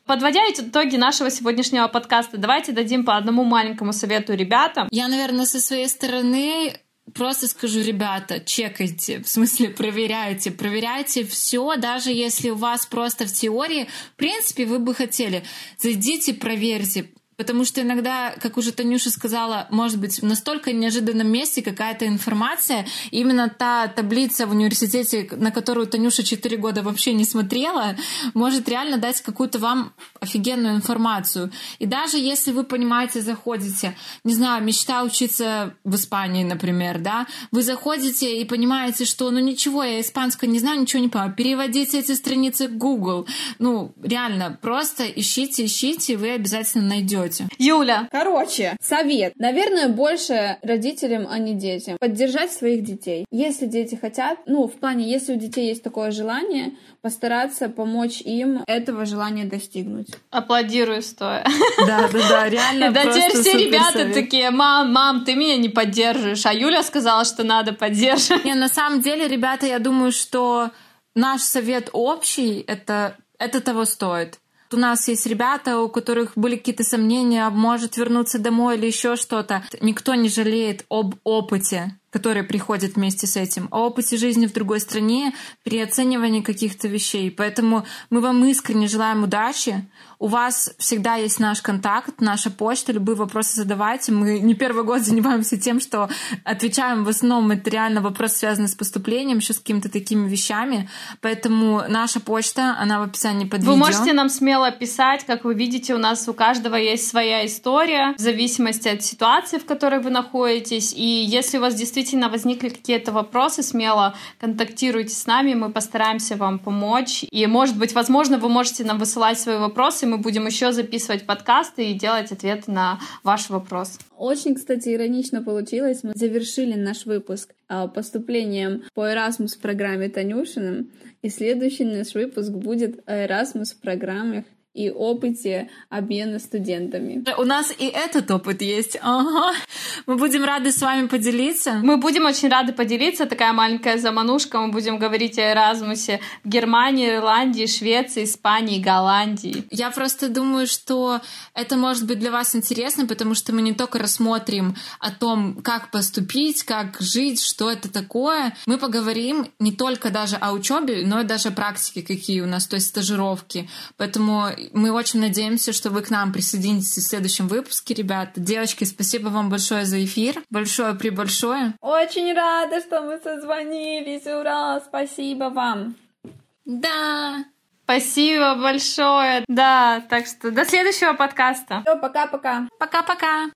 S3: Подводя итоги нашего сегодняшнего подкаста, давайте дадим по одному маленькому совету ребятам.
S2: Я, наверное, со своей стороны просто скажу, ребята, чекайте, в смысле проверяйте, проверяйте все, даже если у вас просто в теории, в принципе, вы бы хотели, зайдите, проверьте, Потому что иногда, как уже Танюша сказала, может быть в настолько неожиданном месте какая-то информация, именно та таблица в университете, на которую Танюша 4 года вообще не смотрела, может реально дать какую-то вам офигенную информацию. И даже если вы понимаете, заходите, не знаю, мечта учиться в Испании, например, да, вы заходите и понимаете, что ну ничего, я испанского не знаю, ничего не понимаю, переводите эти страницы в Google. Ну, реально, просто ищите, ищите, и вы обязательно найдете живете.
S3: Юля.
S1: Короче, совет. Наверное, больше родителям, а не детям. Поддержать своих детей. Если дети хотят, ну, в плане, если у детей есть такое желание, постараться помочь им этого желания достигнуть.
S3: Аплодирую стоя.
S2: Да, да, да, реально.
S3: Да теперь все ребята такие, мам, мам, ты меня не поддерживаешь, а Юля сказала, что надо поддерживать.
S2: Не, на самом деле, ребята, я думаю, что наш совет общий, это, это того стоит у нас есть ребята, у которых были какие-то сомнения, может вернуться домой или еще что-то. Никто не жалеет об опыте которые приходят вместе с этим, о опыте жизни в другой стране, при оценивании каких-то вещей. Поэтому мы вам искренне желаем удачи. У вас всегда есть наш контакт, наша почта, любые вопросы задавайте. Мы не первый год занимаемся тем, что отвечаем в основном это реально вопрос, связанный с поступлением, еще с какими-то такими вещами. Поэтому наша почта, она в описании под
S3: вы
S2: видео.
S3: Вы можете нам смело писать, как вы видите, у нас у каждого есть своя история в зависимости от ситуации, в которой вы находитесь. И если у вас действительно действительно возникли какие-то вопросы, смело контактируйте с нами, мы постараемся вам помочь. И, может быть, возможно, вы можете нам высылать свои вопросы, мы будем еще записывать подкасты и делать ответы на ваш вопрос.
S1: Очень, кстати, иронично получилось. Мы завершили наш выпуск а, поступлением по Erasmus программе Танюшиным, и следующий наш выпуск будет о Erasmus программах и опыте обмена студентами.
S2: У нас и этот опыт есть. Ага. Мы будем рады с вами поделиться.
S3: Мы будем очень рады поделиться. Такая маленькая заманушка. Мы будем говорить о Эразмусе в Германии, Ирландии, Швеции, Испании, Голландии.
S2: Я просто думаю, что это может быть для вас интересно, потому что мы не только рассмотрим о том, как поступить, как жить, что это такое. Мы поговорим не только даже о учебе, но и даже о практике, какие у нас, то есть стажировки. Поэтому мы очень надеемся, что вы к нам присоединитесь в следующем выпуске, ребята. Девочки, спасибо вам большое за эфир. Большое при большое.
S1: Очень рада, что мы созвонились. Ура! Спасибо вам.
S2: Да.
S3: Спасибо большое. Да, так что до следующего подкаста.
S1: Все, пока-пока.
S2: Пока-пока.